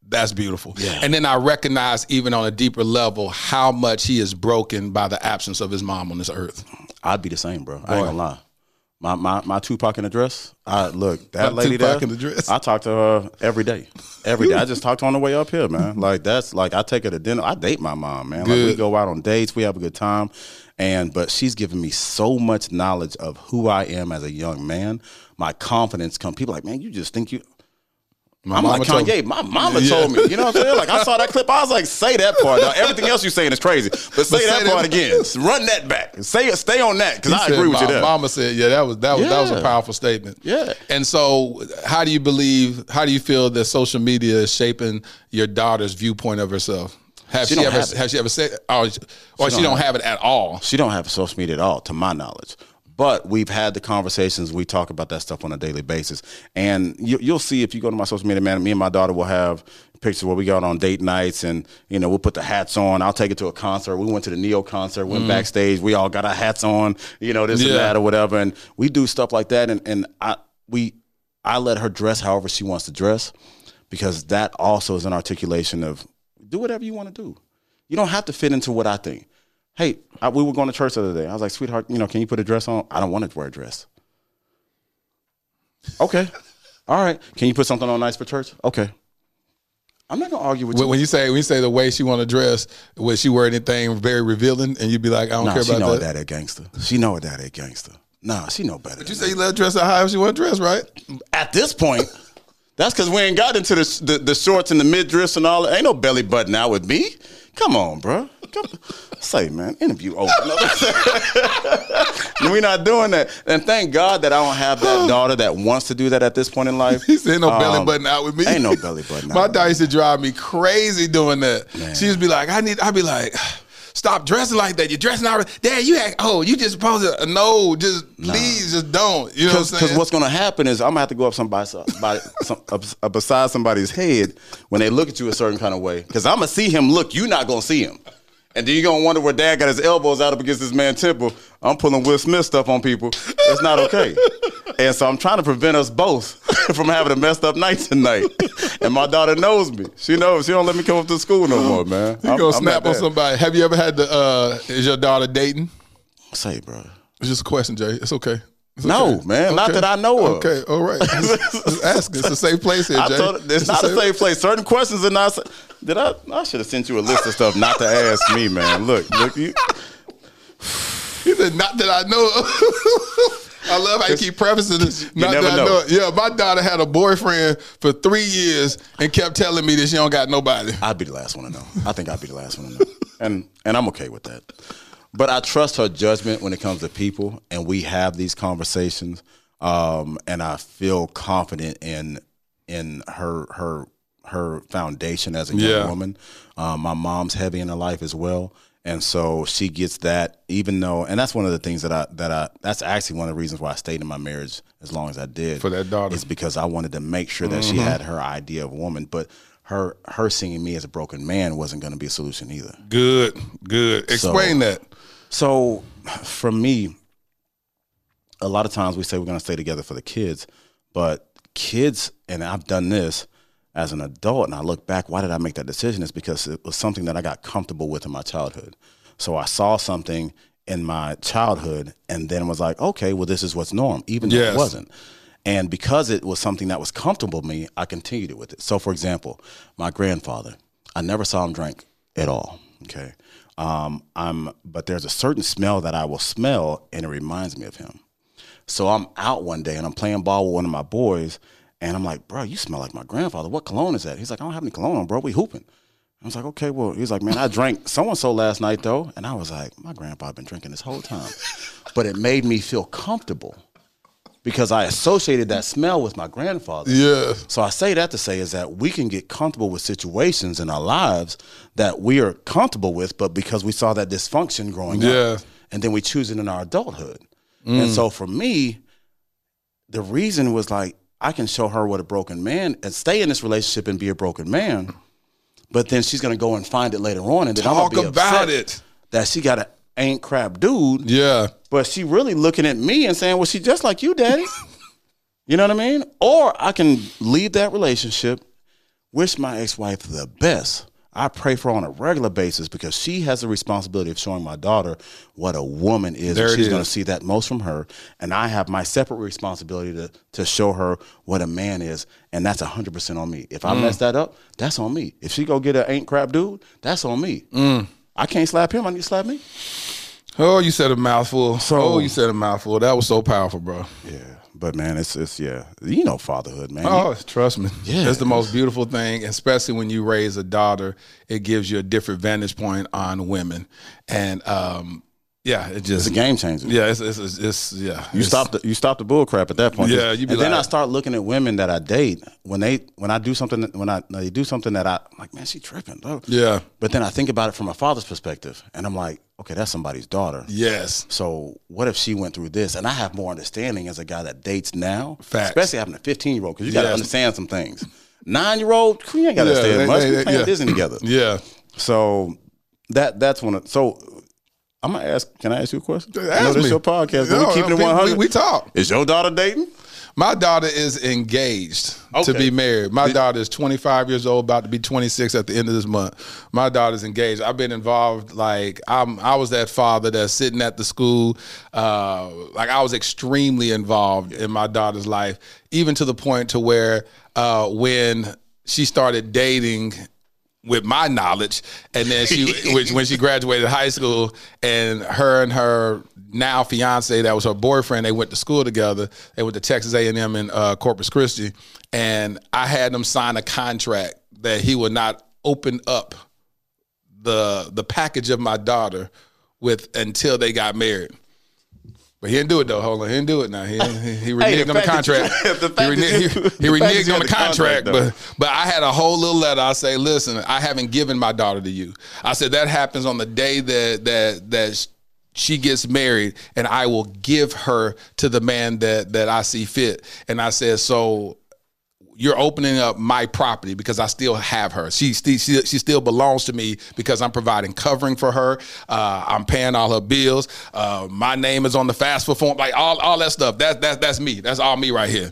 "That's beautiful." Yeah. And then I recognized, even on a deeper level, how much he is broken by the absence of his mom on this earth. I'd be the same, bro. I Boy. ain't gonna lie. My my my Tupac in the dress. I look that My lady Tupac there. in the dress. I talk to her every day, every day. I just talked to her on the way up here, man. Like that's like I take her to dinner. I date my mom, man. Like we go out on dates. We have a good time, and but she's given me so much knowledge of who I am as a young man. My confidence come. People like, man, you just think you. My I'm like mama told Kanye. me. My mama Yeah. told me. You know what I'm saying? Like I saw that clip. I was like, say that part. Dog. Everything else you're saying is crazy, but say say that that- part again. Run that back. Say it. Stay on that because I said, agree with you my there. Mama said, "Yeah, that was that was that was a powerful statement." Yeah. And so, how do you believe? How do you feel that social media is shaping your daughter's viewpoint of herself? Have She she, ever have she ever said, or, or she, don't don't have have it at all? She don't have social media at all, to my knowledge. But we've had the conversations. We talk about that stuff on a daily basis, and you, you'll see if you go to my social media, man. Me and my daughter will have pictures where we go out on date nights, and you know we'll put the hats on. I'll take it to a concert. We went to the Ne-Yo concert, went mm. backstage. We all got our hats on, you know this and that or whatever, and we do stuff like that. And and I we I let her dress however she wants to dress, because that also is an articulation of do whatever you want to do. You don't have to fit into what I think. Hey, I, we were going to church the other day. I was like, sweetheart, you know, can you put a dress on? I don't want to wear a dress. Okay. All right. Can you put something on nice for church? Okay. I'm not gonna argue with When, you. when you say when you say the way she want to dress, would she wear anything very revealing? And you'd be like, I don't Nah, care she about know that. that at gangster. She know what that at gangster. Nah, she know better. But you say you let her dress however she want to dress, right? at this point, that's because we ain't got into the, the the shorts and the midriffs and all. that. Ain't no belly button out with me. Come on, bro. Come, say, man, interview over. We're not doing that. And thank God that I don't have that daughter that wants to do that at this point in life. He said, "No belly Um, button out with me." Ain't no belly button. My daughter used to drive me crazy doing that. She used to be like, "I need." I'd be like, "Stop dressing like that. You're dressing out. Dad, you act. Oh, you just supposed to. No, just please, just don't. You know what Because what's going to happen is I'm gonna have to go up somebody, somebody some, up, up beside somebody's head when they look at you a certain kind of way. Because I'm gonna see him look, you're not gonna see him, and then you're gonna wonder where Dad got his elbows out up against this man temple. I'm pulling Will Smith stuff on people. It's not okay. and so I'm trying to prevent us both from having a messed up night tonight. And my daughter knows me. She knows. She don't let me come up to school no more, man. you gonna I'm snap on somebody? Have you ever had the? uh Is your daughter dating? Say, bro. It's just a question, Jay. It's okay. It's No, okay. man, not that I know of. Okay, all right. Just, just asking. It's a safe place here, I Jay. told her, it's not a safe place. Certain questions are not. Did I? I should have sent you a list of stuff not to ask me, man. Look, look, you. He said, "Not that I know." of. I love how you keep prefacing this. You never that I know. Yeah, my daughter had a boyfriend for three years and kept telling me that she don't got nobody. I'd be the last one to know. I think I'd be the last one to know, and and I'm okay with that. But I trust her judgment when it comes to people, and we have these conversations. Um, and I feel confident in in her her her foundation as a young Yeah. woman. Um, my mom's heavy in her life as well, and so she gets that. Even though, and that's one of the things that I that I that's actually one of the reasons why I stayed in my marriage as long as I did For that daughter. Is because I wanted to make sure that she Mhm. had her idea of woman, but. Her, her seeing me as a broken man wasn't going to be a solution either. Good, good. Explain that. So, for me, a lot of times we say we're going to stay together for the kids, but kids, and I've done this as an adult, and I look back, why did I make that decision? Is because it was something that I got comfortable with in my childhood. So I saw something in my childhood, and then was like, okay, well, this is what's norm, even though it wasn't. And because it was something that was comfortable to me, I continued it with it. So, for example, my grandfather, I never saw him drink at all. Okay. Um, I'm, but there's a certain smell that I will smell, and it reminds me of him. So I'm out one day and I'm playing ball with one of my boys, and I'm like, bro, you smell like my grandfather. What cologne is that? He's like, I don't have any cologne on, bro. We hooping. I was like, okay, well, he's like, man, I drank so and so last night though, and I was like, my grandpa been drinking this whole time, but it made me feel comfortable because I associated that smell with my grandfather. Yeah. So I say that to say is that we can get comfortable with situations in our lives that we are comfortable with, but because we saw that dysfunction growing Yeah. up, and then we choose it in our adulthood. And Mm. so for me, the reason was like I can show her what a broken man and stay in this relationship and be a broken man, but then she's gonna go and find it later on, and then Talk I'm gonna be about upset it. that she got an ain't crap dude. Yeah. But she really looking at me and saying, "Well, she just like you, daddy." you know what I mean? Or I can leave that relationship, wish my ex-wife the best. I pray for her on a regular basis because she has the responsibility of showing my daughter what a woman is. There and she's going to see that most from her, and I have my separate responsibility to to show her what a man is, and that's hundred percent on me. If I Mm. mess that up, that's on me. If she go get an ain't crap dude, that's on me. Mm. I can't slap him. I need to slap me. Oh, you said a mouthful. So- oh, you said a mouthful. That was so powerful, bro. Yeah, but man, it's it's yeah, you know, fatherhood, man. Oh, trust me. Yeah. It's the most beautiful thing, especially when you raise a daughter. It gives you a different vantage point on women. And um, yeah, it just it's a game changer. Yeah, it's it's, it's, it's yeah. You it's- stop the you stop the bull crap at that point. Yeah, you be and then I start looking at women that I date when they when I do something when I they do something that I I'm like man she tripping. bro. Yeah. But then I think about it from a father's perspective, and I'm like, okay, that's somebody's daughter. Yes. So what if she went through this? And I have more understanding as a guy that dates now, Facts. especially having a 15 year old because you got to Yes. understand some things. Nine year old, you ain't got to Yeah, stay as much. they- We playing yeah. Disney together. Yeah. So that that's one. Of, so I'm gonna ask. Can I ask you a question? Ask this me. your podcast. No, we no, it 100. we- we talk. Is your daughter dating? My daughter is engaged to be married. My daughter is 25 years old, about to be 26 at the end of this month. My daughter's engaged. I've been involved. Like I'm, I was that father that's sitting at the school. Uh, like I was extremely involved in my daughter's life, even to the point to where uh, when she started dating with my knowledge, and then she which, when she graduated high school, and her and her now fiance that was her boyfriend, they went to school together. They went to Texas A and M in uh, Corpus Christi, and I had them sign a contract that he would not open up the the package of my daughter with until they got married. But he didn't do it though. Hold on, he didn't do it now. He he, he reneged Hey, on the that contract. the he fact that reneged, you- he, he reneged on the the contract, contract, but but I had a whole little letter. I say, listen, I haven't given my daughter to you. I said that happens on the day that that that she gets married, and I will give her to the man that that I see fit. And I said, so you're opening up my property because I still have her. She still she, she still belongs to me because I'm providing covering for her. Uh, I'm paying all her bills. Uh, my name is on the FAFSA form, like all all that stuff. That's that's that's me. That's all me right here.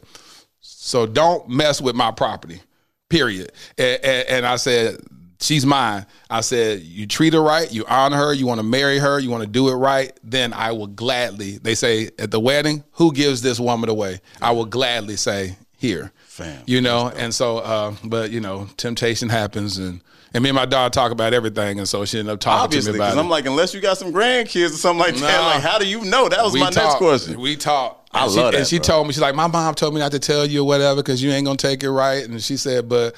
So don't mess with my property. Period. And, and, and I said. She's mine. I said, you treat her right, you honor her, you want to marry her, you want to do it right, then I will gladly. They say at the wedding, who gives this woman away? I will gladly say, here. Fam. You know, and so, uh, but you know, temptation happens, and and me and my daughter talk about everything, and so she ended up talking Obviously, to me about. It. I'm like, unless you got some grandkids or something like that, Nah. like, how do you know? That was my next question. We talk. I and she, love that. And she bro. told me, she's like, my mom told me not to tell you or whatever because you ain't gonna take it right. And she said, but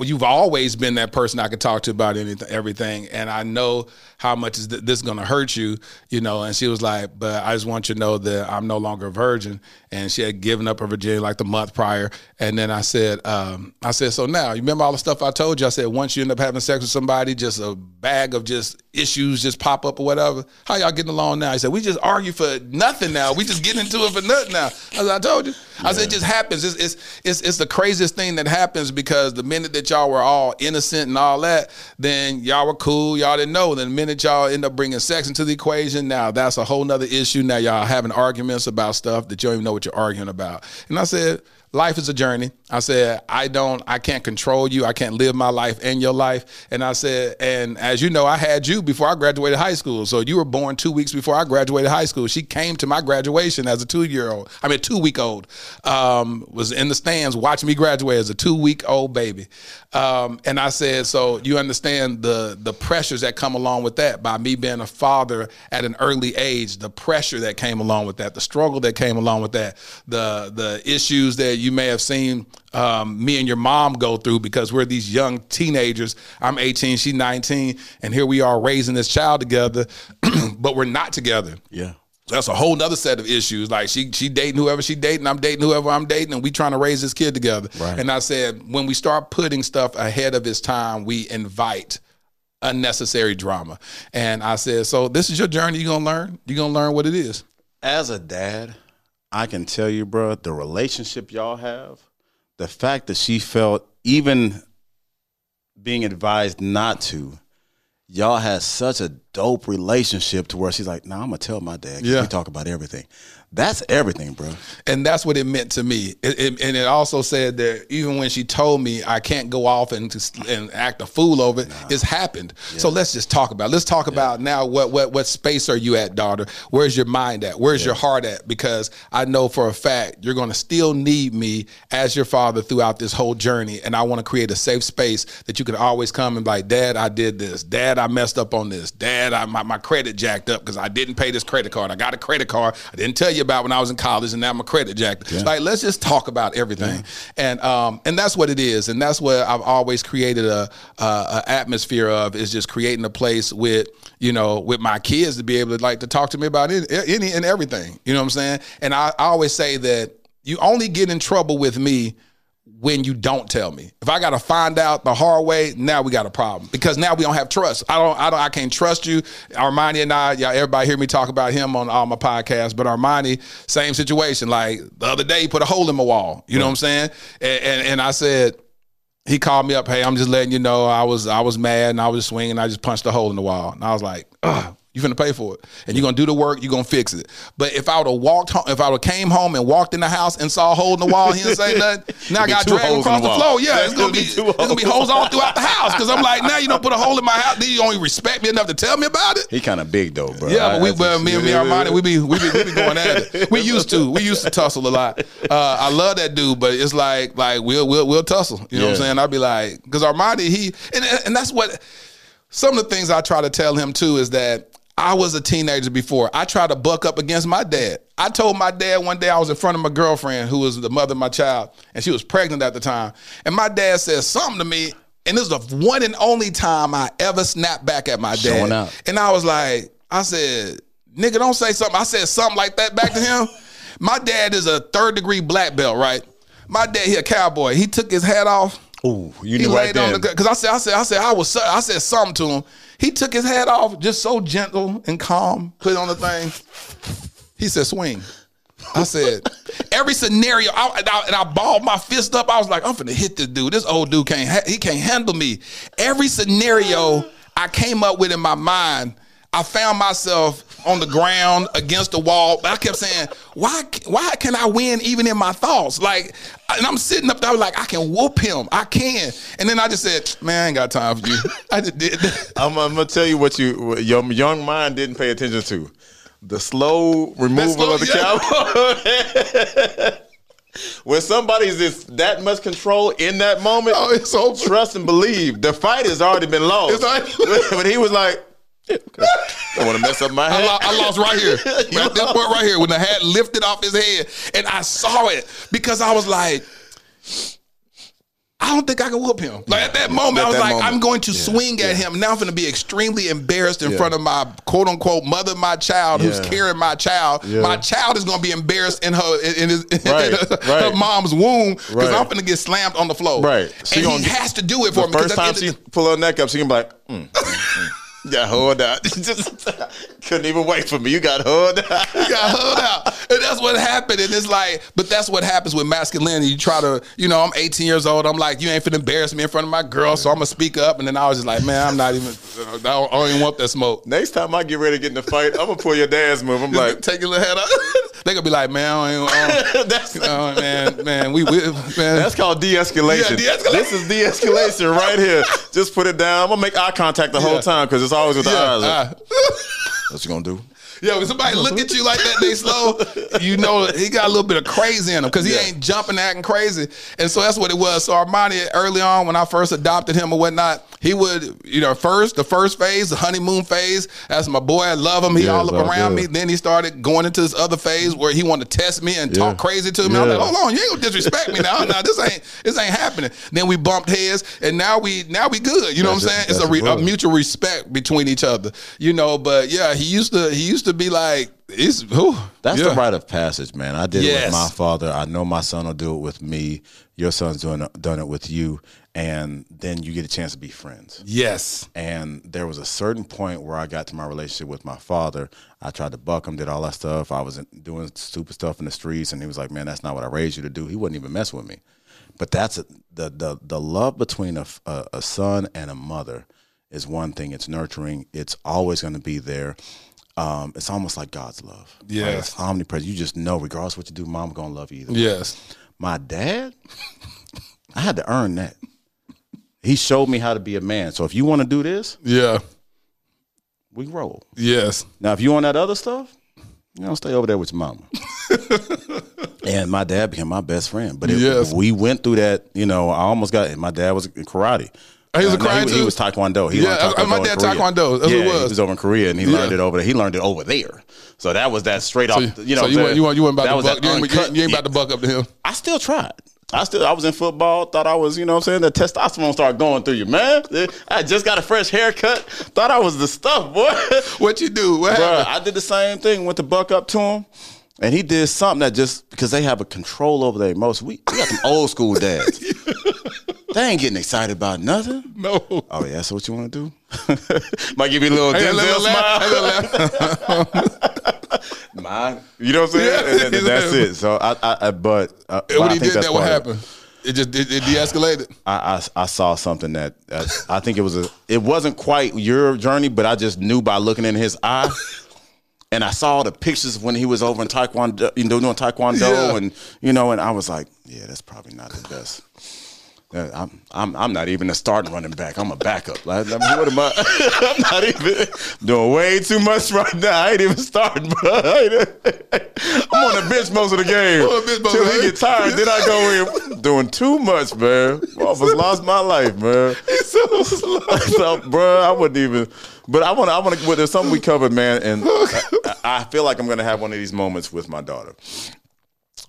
you've always been that person I could talk to about anything, everything, and I know how much is th- this going to hurt you, you know. And she was like, "But I just want you to know that I'm no longer a virgin." And she had given up her virginity like the month prior. And then I said, um, "I said, so now you remember all the stuff I told you? I said once you end up having sex with somebody, just a bag of just issues just pop up or whatever. How y'all getting along now?" He said, "We just argue for nothing now. We just get into it for nothing now." I said, "I told you." I said, "It just happens. It's, it's it's it's the craziest thing that happens because the minute that y'all were all innocent and all that, then y'all were cool. Y'all didn't know. Then the minute y'all end up bringing sex into the equation, now that's a whole nother issue. Now y'all having arguments about stuff that you don't even know what you're arguing about. And I said, life is a journey. I said, I don't, I can't control you. I can't live my life and your life. And I said, and as you know, I had you before I graduated high school. So you were born two weeks before I graduated high school. She came to my graduation as a two year old. I mean, two week old. Um, was in the stands watching me graduate as a two week old baby. Um, and I said, so you understand the the pressures that come along with that by me being a father at an early age, the pressure that came along with that, the struggle that came along with that, the the issues that you may have seen um, me and your mom go through because we're these young teenagers. I'm 18, she's 19, and here we are raising this child together, but we're not together. Yeah. So that's a whole nother set of issues. Like she she dating whoever she dating, I'm dating whoever I'm dating, and we trying to raise this kid together. Right. And I said, when we start putting stuff ahead of its time, we invite unnecessary drama. And I said, so this is your journey. You're gonna learn. You're gonna learn what it is. As a dad, I can tell you, bro, the relationship y'all have, the fact that she felt even being advised not to, y'all had such a dope relationship to where she's like, "Nah, I'm gonna tell my dad. Yeah. We talk about everything. That's everything, bro. and that's what it meant to me. It, it- and it also said that even when she told me I can't go off and just, and act a fool over it, it's happened. So let's just talk about. It. Let's talk about now. What what what space are you at, daughter? Where's your mind at? Where's your heart at? Because I know for a fact you're to still need me as your father throughout this whole journey, and I want to create a safe space that you can always come and be like, Dad, I did this. Dad, I messed up on this. Dad, I, my my credit jacked up because I didn't pay this credit card. I got a credit card. I didn't tell you about when I was in college, and now my credit jacked. Like, let's just talk about everything, and um, and that's what it is, and that's what I've always created a, a, a atmosphere of is just creating a place with you know with my kids to be able to like to talk to me about any, any and everything. You know what I'm saying? And I, I always say that you only get in trouble with me when you don't tell me. If I got to find out the hard way, now we got a problem because now we don't have trust. I don't, I don't, I can't trust you. Armani and I, y'all, everybody hear me talk about him on all my podcasts, but Armani, same situation. Like the other day, he put a hole in my wall. You know what I'm saying? And, and, and I said, he called me up. Hey, I'm just letting you know I was I was mad and I was swinging. I just punched a hole in the wall, and I was like, Ugh, you finna pay for it, and you're gonna do the work. You're gonna fix it. But if I would have walked home, if I would have came home and walked in the house and saw a hole in the wall, he didn't say nothing. Now I got dragged across the the, floor. Yeah, it's gonna gonna be be there's gonna be holes. all throughout the house because I'm like, now you don't put a hole in my house. Then you don't even respect me enough to tell me about it. He kind of big though, bro. Yeah, but we, but me and me Armani, we be we be, we be going at it. We used to, we used to tussle a lot. Uh, I love that dude, but it's like like we'll we'll we'll tussle. You know what I'm saying? I'd be like, because Armani, he and and that's what some of the things I try to tell him too is that I was a teenager before. I tried to buck up against my dad. I told my dad one day I was in front of my girlfriend, who was the mother of my child, and she was pregnant at the time. And my dad said something to me, and this is the one and only time I ever snapped back at my dad. And I was like, I said, nigga, don't say something. I said something like that back to him. My dad is a third degree black belt, right? My dad, he a cowboy. He took his hat off. Ooh, you He knew right laid on then. the because I said I said I said I was I said something to him. He took his hat off, just so gentle and calm, put it on the thing. He said, "Swing." I said, every scenario, I, and, I, and I balled my fist up. I was like, I'm finna hit this dude. This old dude can't, ha- he can't handle me. Every scenario I came up with in my mind, I found myself on the ground against the wall. But I kept saying, why, why can I win even in my thoughts? Like, and I'm sitting up there like, I can whoop him. I can. And then I just said, man, I ain't got time for you. I just did. I'm, I'm gonna tell you what you what your young mind didn't pay attention to. The slow removal slow- of the cowboy. when somebody's is that much control in that moment, Oh, it's over. trust and believe. The fight has already been lost. Already- but he was like, Don't want to mess up my I, head. lo- I lost right here. At this point right here, when the hat lifted off his head, and I saw it because I was like, I don't think I can whoop him. Like at that moment, At I was like, moment. I'm going to Yeah, swing at him. Now I'm going to be extremely embarrassed in Yeah. front of my quote unquote mother, my child, who's carrying my child. Yeah. My child is going to be embarrassed in her in, his, Right, in her, right. mom's womb because Right. I'm going to get slammed on the floor. Right. So and he has to do it for me. first time she pull her neck up, she can be like, mm, mm, mm. yeah, hold out. Just couldn't even wait for me. You got hold out. You got hugged out. And that's what happened. And it's like, but that's what happens with masculinity. You try to, you know, I'm 18 years old. I'm like, you ain't finna embarrass me in front of my girl, so I'm gonna speak up. And then I was just like, man, I'm not even, I don't, I don't even want that smoke. Next time I get ready to get in the fight, I'm gonna pull your dad's move. I'm like, Take your little head up. They gonna be like, man, I ain't, I don't- that's oh, man, man, we, we man. That's called de-escalation. Yeah, de-escalation. This is de-escalation right here. Just put it down. I'm gonna make eye contact the whole time because it's always with the eyes. yeah, Like, ah. what you gonna do? Yeah, when somebody look at you like that, they slow. You know he got a little bit of crazy in him because he Yeah. ain't jumping, acting crazy, and so that's what it was. So Armani, early on when I first adopted him or whatnot, he would, you know, first the first phase, the honeymoon phase. That's my boy. I love him. He Yeah, all up around me. Then he started going into this other phase where he wanted to test me and Yeah. talk crazy to me. I'm like, hold on, you ain't gonna disrespect me now. Now this ain't this ain't happening. Then we bumped heads, and now we now we good. You know That's what I'm saying? It's a, re- a mutual respect between each other. You know, but yeah, he used to he used to be like, it's whew, That's yeah. the rite of passage, man. I did it with my father. I know my son will do it with me. Your son's doing done it with you, and then you get a chance to be friends. Yes. And there was a certain point where I got to my relationship with my father. I tried to buck him, did all that stuff. I was doing stupid stuff in the streets, and he was like, "Man, that's not what I raised you to do." He wouldn't even mess with me. But that's a, the the the love between a a son and a mother is one thing. It's nurturing. It's always going to be there. Um, it's almost like God's love. Right? Yes. It's omnipresent. You just know, regardless of what you do, mom gonna love you either. Yes. My dad, I had to earn that. He showed me how to be a man. So if you want to do this, Yeah. we roll. Yes. Now, if you want that other stuff, you know, stay over there with your mama. and my dad became my best friend. But it, Yes. we went through that. You know, I almost got. And my dad was in karate. He was Uh, a no, karate he, he was taekwondo. He Yeah, uh, taekwondo my dad taekwondo. That's yeah, what it was. He was over in Korea and he Yeah. learned it over there. He learned it over there. So that was that straight off. So, you know, so you, went, you, went, you went about That to buck. You ain't, you, uncut- you ain't about to buck up to him. I still tried. I still I was in football, thought I was, you know what I'm saying? The testosterone started going through you, man. I just got a fresh haircut. Thought I was the stuff, boy. What you do? What Bruh? I did the same thing, went to buck up to him. And he did something that just because they have a control over their emotions. We, we got some old school dads. they ain't getting excited about nothing. No. Oh yeah, that's what you want to do. Might give you a little Hey, Denzel smile. let- let- My, you know what I'm saying? Yeah. That's it. So I, I, I but uh, when I he think did that, what it. happened? It just it, it de-escalated. I, I I saw something that uh, I think it was a it wasn't quite your journey, but I just knew by looking in his eye. And I saw the pictures when he was over in Taekwondo, you know, doing Taekwondo, Yeah. and you know, and I was like, yeah, that's probably not the best. I'm, I'm, I'm not even a starting running back. I'm a backup. Like, I mean, what am I? I'm not even doing way too much right now. I ain't even starting, bro. I I'm on the bench most of the game. Till he get tired, then I go in doing too much, man. Almost lost my life, man. so, bro, I wouldn't even. But I want to. I want to. Well, there's something we covered, man, and I, I feel like I'm going to have one of these moments with my daughter.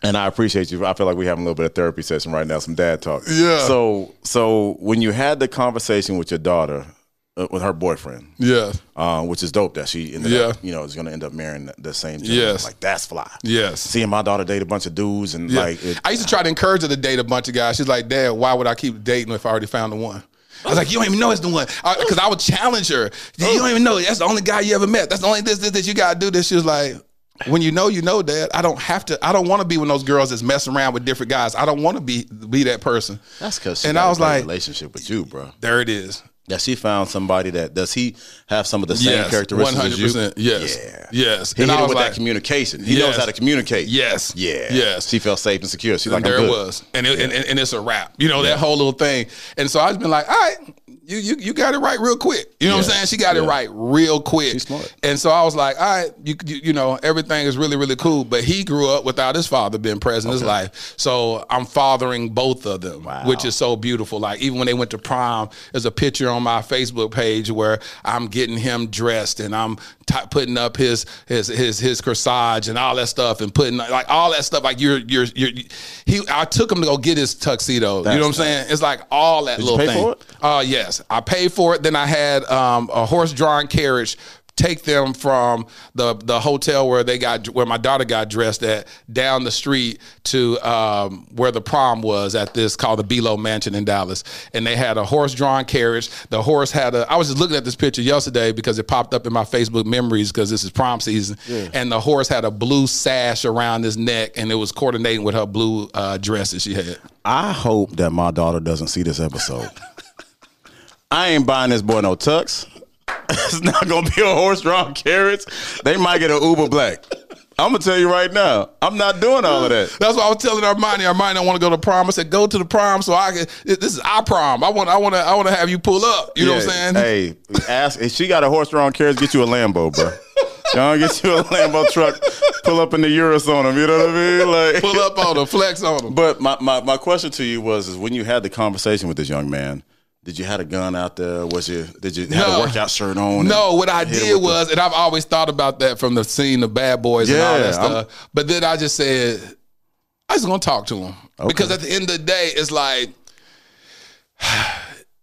And I appreciate you. I feel like we having a little bit of therapy session right now, some dad talk. Yeah. So, so when you had the conversation with your daughter, uh, with her boyfriend, Yeah. uh, which is dope that she ended Yeah. up, you know, is going to end up marrying the same. gender. Yes. Like that's fly. Yes. Seeing my daughter date a bunch of dudes and Yeah. like, it, I used to try to encourage her to date a bunch of guys. She's like, Dad, why would I keep dating if I already found the one? I was like, you don't even know it's the one. Because I, would challenge her. You don't even know. That's the only guy you ever met. That's the only this, this, this. You got to do this. She was like, when you know, you know, Dad. I don't have to. I don't want to be one of those girls that's messing around with different guys. I don't want to be be that person. that's because And I was like- relationship with you, bro. There it is. That she found somebody that does he have some of the same Yes, characteristics as you? 100%, yes, Yeah. yes. He And hit I was with like- that communication. He knows how to communicate. Yes. Yeah. Yes. She felt safe and secure. She's like, there it was, and, it, and and and it's a wrap. You know that whole little thing. And so I've been like, all right, you you you got it right real quick. You know what I'm saying? She got it right real quick. She's smart. And so I was like, all right, you, you you know, everything is really really cool. But he grew up without his father being present in his life, so I'm fathering both of them, which is so beautiful. Like even when they went to prom, there's a picture on my Facebook page where I'm getting him dressed and I'm t- putting up his his his his corsage and all that stuff and putting like all that stuff. Like you're you're you're he. I took him to go get his tuxedo. you know what I'm saying? It's like all that Did you little thing. for it? Uh, yes, I paid for it. Then I had um, a horse-drawn carriage take them from the the hotel where they got where my daughter got dressed at down the street to um, where the prom was at this called the Belo Mansion in Dallas, and they had a horse-drawn carriage. The horse had a. I was just looking at this picture yesterday because it popped up in my Facebook memories because this is prom season, and the horse had a blue sash around his neck, and it was coordinating with her blue uh, dress that she had. I hope that my daughter doesn't see this episode. I ain't buying this boy no tux. it's not gonna be a horse drawn carriage. They might get an Uber Black. I'm gonna tell you right now. I'm not doing all of that. That's why I was telling Armani. Armani, I want to go to prom. I said, go to the prom so I can. This is our prom. I want. I want to. I want to have you pull up. You know what I'm saying? Hey, ask if she got a horse drawn carriage, get you a Lambo, bro. Y'all get you a Lambo truck, pull up in the Urus on them. You know what I mean? Like Pull up on them, flex on them. But my, my, my question to you was: is when you had the conversation with this young man, did you had a gun out there? Was you did you have a workout shirt on? No, what I did with the- was, and I've always thought about that from the scene of Bad Boys and all that stuff. But then I just said, I just gonna talk to him because at the end of the day, it's like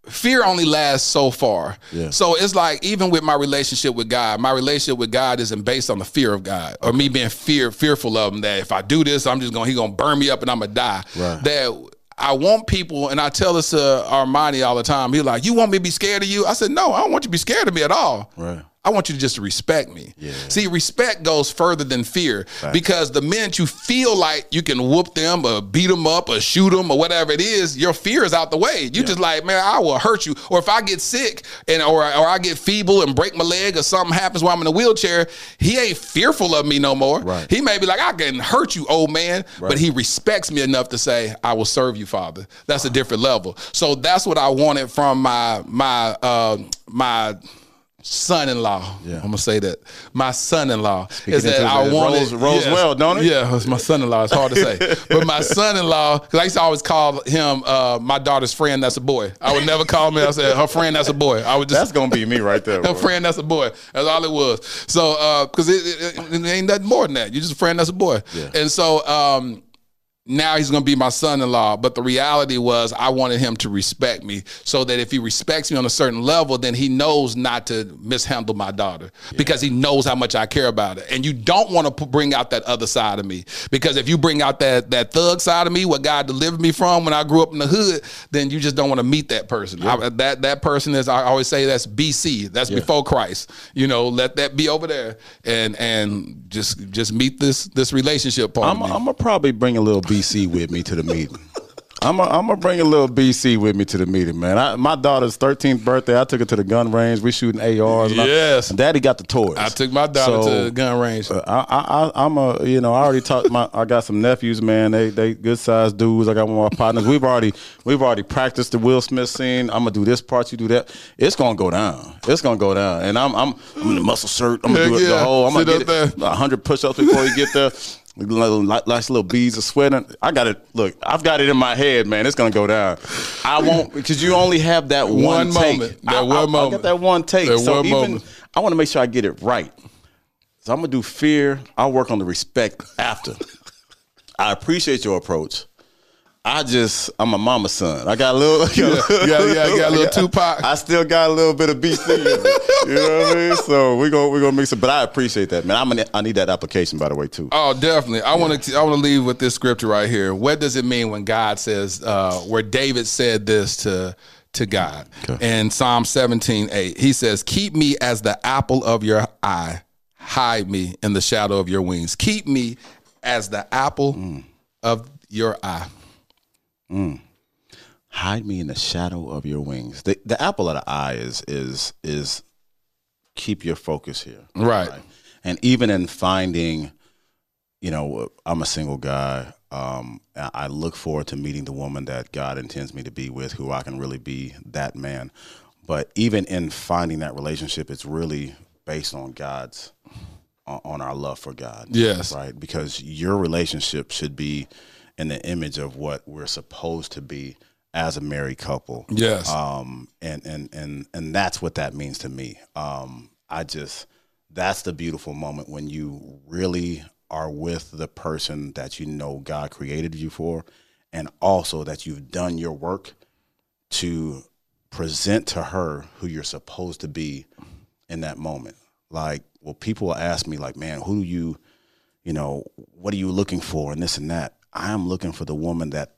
fear only lasts so far. Yeah. So it's like even with my relationship with God, my relationship with God isn't based on the fear of God or me being fear fearful of him that if I do this, I'm just gonna he gonna burn me up and I'm gonna die. Right. That I want people, and I tell this to Armani all the time. He's like, "You want me to be scared of you?" I said, "No, I don't want you to be scared of me at all. Right. I want you to just respect me. See, respect goes further than fear because the minute you feel like you can whoop them or beat them up or shoot them or whatever it is, your fear is out the way. You just like, man, I will hurt you. Or if I get sick and or or I get feeble and break my leg or something happens while I'm in a wheelchair, he ain't fearful of me no more. Right. He may be like, I can hurt you, old man, but he respects me enough to say, I will serve you, Father. That's a different level. So that's what I wanted from my my uh, my son-in-law. Yeah. I'm gonna say that my son-in-law Speak is that I wanted rolls- rolls well, don't it? Yeah, it's my son-in-law. It's hard to say, but my son-in-law because I used to always call him uh, my daughter's friend. That's a boy. I would never call me. I said her friend. That's a boy. I would just That's gonna be me right there. her friend that's a boy. That's all it was. So, because it, it, it ain't nothing more than that. You're just a friend that's a boy. Yeah. And so, um, now he's going to be my son-in-law. But the reality was, I wanted him to respect me, so that if he respects me on a certain level, then he knows not to mishandle my daughter because he knows how much I care about her. And you don't want to bring out that other side of me because if you bring out that that thug side of me, what God delivered me from when I grew up in the hood, then you just don't want to meet that person. I- that that person is, I always say, that's BC. That's before Christ. You know, let that be over there, and and just just meet this this relationship part. I'm. I'm gonna probably bring a little BC with me to the meeting. I'm gonna bring a little BC with me to the meeting, man. I, my daughter's 13th birthday. I took her to the gun range. We shooting ARs. and I- Yes. and Daddy got the toys. I took my daughter So, to the gun range. uh, I, I, I, I'm a, you know, I already talked. My, I got some nephews, man. They, they good sized dudes. I got one of my partners. We've already, we've already practiced the Will Smith scene. I'm gonna do this part, you do that. It's gonna go down. It's gonna go down. And I'm, I'm, I'm in the muscle shirt. I'm gonna Heck do it the whole. I'm gonna Sit get up it, 100 push-ups before you get there. Nice little beads of sweating. I got it. Look, I've got it in my head, man. It's gonna go down. I won't because you only have that one, One take. moment. That I, one I, I got that one take. That so one even moment. I want to make sure I get it right. So I'm gonna do fear. I'll work on the respect after. I appreciate your approach. I just I'm a mama's son. I got a little, Yeah, yeah, yeah, you got a little Tupac. I still got a little bit of BC. You know what I mean? So we go we gonna mix it. But I appreciate that, man. I'm gonna, I need that application by the way too. Oh, definitely. I want to. I want to leave with this scripture right here. What does it mean when God says, uh, where David said this to to God in Psalm 17, 8? He says, "Keep me as the apple of your eye, hide me in the shadow of your wings. Keep me as the apple of your eye." Hide me in the shadow of your wings. The, the apple of the eye is is is keep your focus here. Right. And even in finding, you know, I'm a single guy. Um, I look forward to meeting the woman that God intends me to be with, who I can really be that man. But even in finding that relationship, it's really based on God's on, on our love for God. Yes. Right? Because your relationship should be in the image of what we're supposed to be as a married couple. Yes. Um and and and and that's what that means to me. Um I just that's the beautiful moment when you really are with the person that you know God created you for and also that you've done your work to present to her who you're supposed to be in that moment. Like, well, people ask me, like, man, who do you, you know, what are you looking for, and this and that. I am looking for the woman that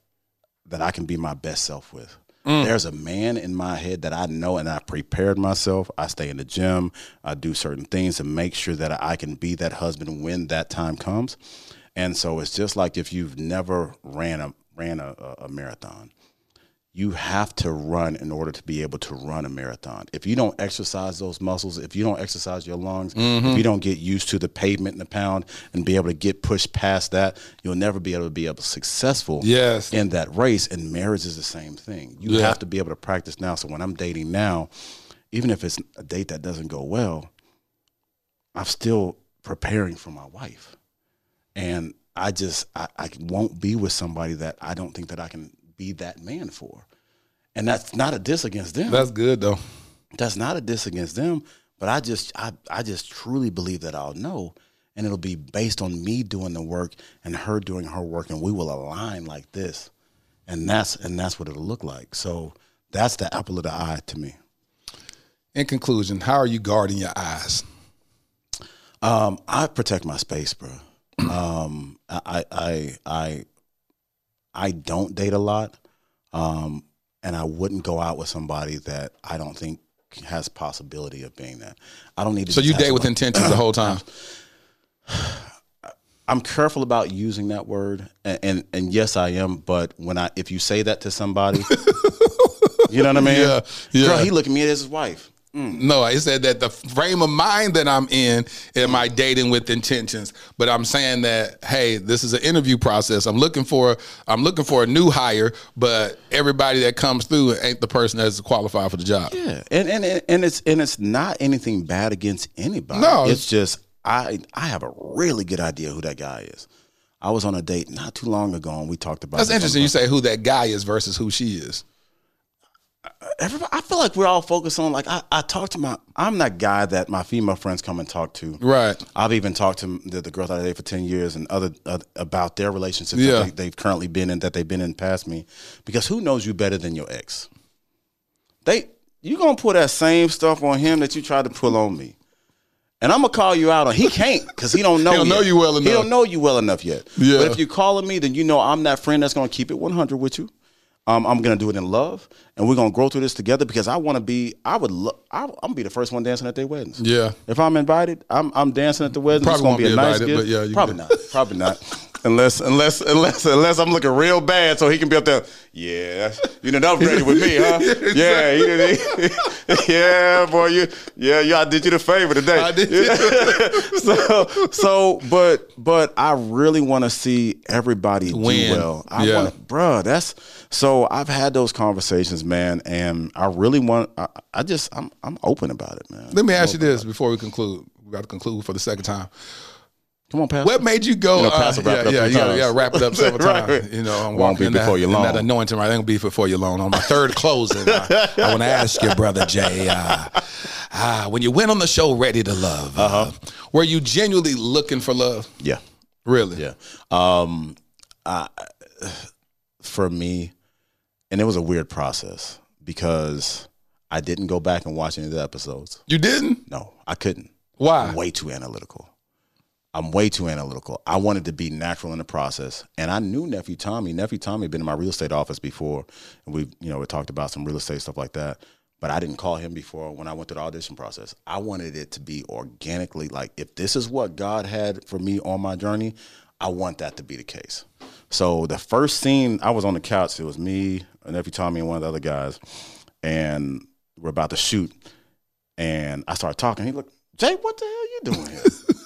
that I can be my best self with. Mm. There's a man in my head that I know, and I prepared myself. I stay in the gym. I do certain things to make sure that I can be that husband when that time comes. And so it's just like if you've never ran a ran a, a marathon, you have to run in order to be able to run a marathon. If you don't exercise those muscles, if you don't exercise your lungs, if mm-hmm. you don't get used to the pavement and the pound and be able to get pushed past that, you'll never be able to be able to successful Yes. in that race. And marriage is the same thing. You Yeah. have to be able to practice now. So when I'm dating now, even if it's a date that doesn't go well, I'm still preparing for my wife. And I just I, I won't be with somebody that I don't think that I can be that man for. And that's not a diss against them. That's good though. that's not a diss against them. But I just I, I just truly believe that I'll know. And it'll be based on me doing the work and her doing her work and we will align like this. And that's and that's what it'll look like. So that's the apple of the eye to me. In conclusion, how are you guarding your eyes? Um, I protect my space, bro. Um, I, I, I, I don't date a lot, um, and I wouldn't go out with somebody that I don't think has possibility of being that. I don't need to. So you date with intentions the whole time. I'm careful about using that word, and, and and yes, I am. But when I, if you say that to somebody, you know what I mean? Yeah, yeah. Girl, he looking at me as his wife. Mm. No, I said that the frame of mind that I'm in, am I dating with intentions? But I'm saying that, hey, this is an interview process. I'm looking for, I'm looking for a new hire, but everybody that comes through ain't the person that's qualified for the job. Yeah, and and and it's and it's not anything bad against anybody. No. it's just I I have a really good idea who that guy is. I was on a date not too long ago, and we talked about. That's interesting. You say who that guy is versus who she is. Everybody, I feel like we're all focused on like I, I talk to my. I'm that guy that my female friends come and talk to. Right. I've even talked to the, the girls that I dated for ten years and other uh, about their relationships Yeah. that they, they've currently been in that they've been in past me, because who knows you better than your ex? They you gonna put that same stuff on him that you tried to pull on me, and I'm gonna call you out on. He can't because he don't know. He don't know you well enough. He don't know you well enough yet. Yeah. But if you're calling me, then you know I'm that friend that's gonna keep it 100 with you. Um, I'm gonna do it in love, and we're gonna grow through this together because I want to be. I would. Lo- I, I'm gonna be the first one dancing at their weddings. Yeah. If I'm invited, I'm I'm dancing at the wedding. Probably it's gonna won't be a be nice invited, gift. but yeah, probably can- not. Probably not. Unless unless unless unless I'm looking real bad, so he can be up there. Yeah, you done upgraded with me, huh? Yeah, he did. yeah, boy, you. Yeah, yeah, I did you the favor today. I did so so, but but I really want to see everybody Win. do well. I Yeah. want, bruh, That's so. I've had those conversations, man, and I really want. I, I just I'm I'm open about it, man. Let me ask you this before we conclude. We got to conclude for the second time. Come on, Pastor. What made you go? You know, uh, Pastor wrap yeah, it up yeah, yeah, yeah. Wrap it up several Right. times. You know, I'm Won't be in before that, you in that anointing. Right, ain't gonna be before you long. On my third closing, I, I want to ask you, brother Jay. Uh, uh, when you went on the show, Ready to Love, uh, were you genuinely looking for love? Yeah. Really? Yeah. Um, I, for me, and it was a weird process because I didn't go back and watch any of the episodes. You didn't? No, I couldn't. Why? I'm way too analytical. I'm way too analytical. I wanted to be natural in the process, and I knew nephew Tommy. Nephew Tommy had been in my real estate office before, and we, you know, we talked about some real estate stuff like that. But I didn't call him before when I went through the audition process. I wanted it to be organically like if this is what God had for me on my journey, I want that to be the case. So the first scene, I was on the couch. It was me, nephew Tommy, and one of the other guys, and we're about to shoot. And I started talking. He looked, Jay, what the hell you doing here?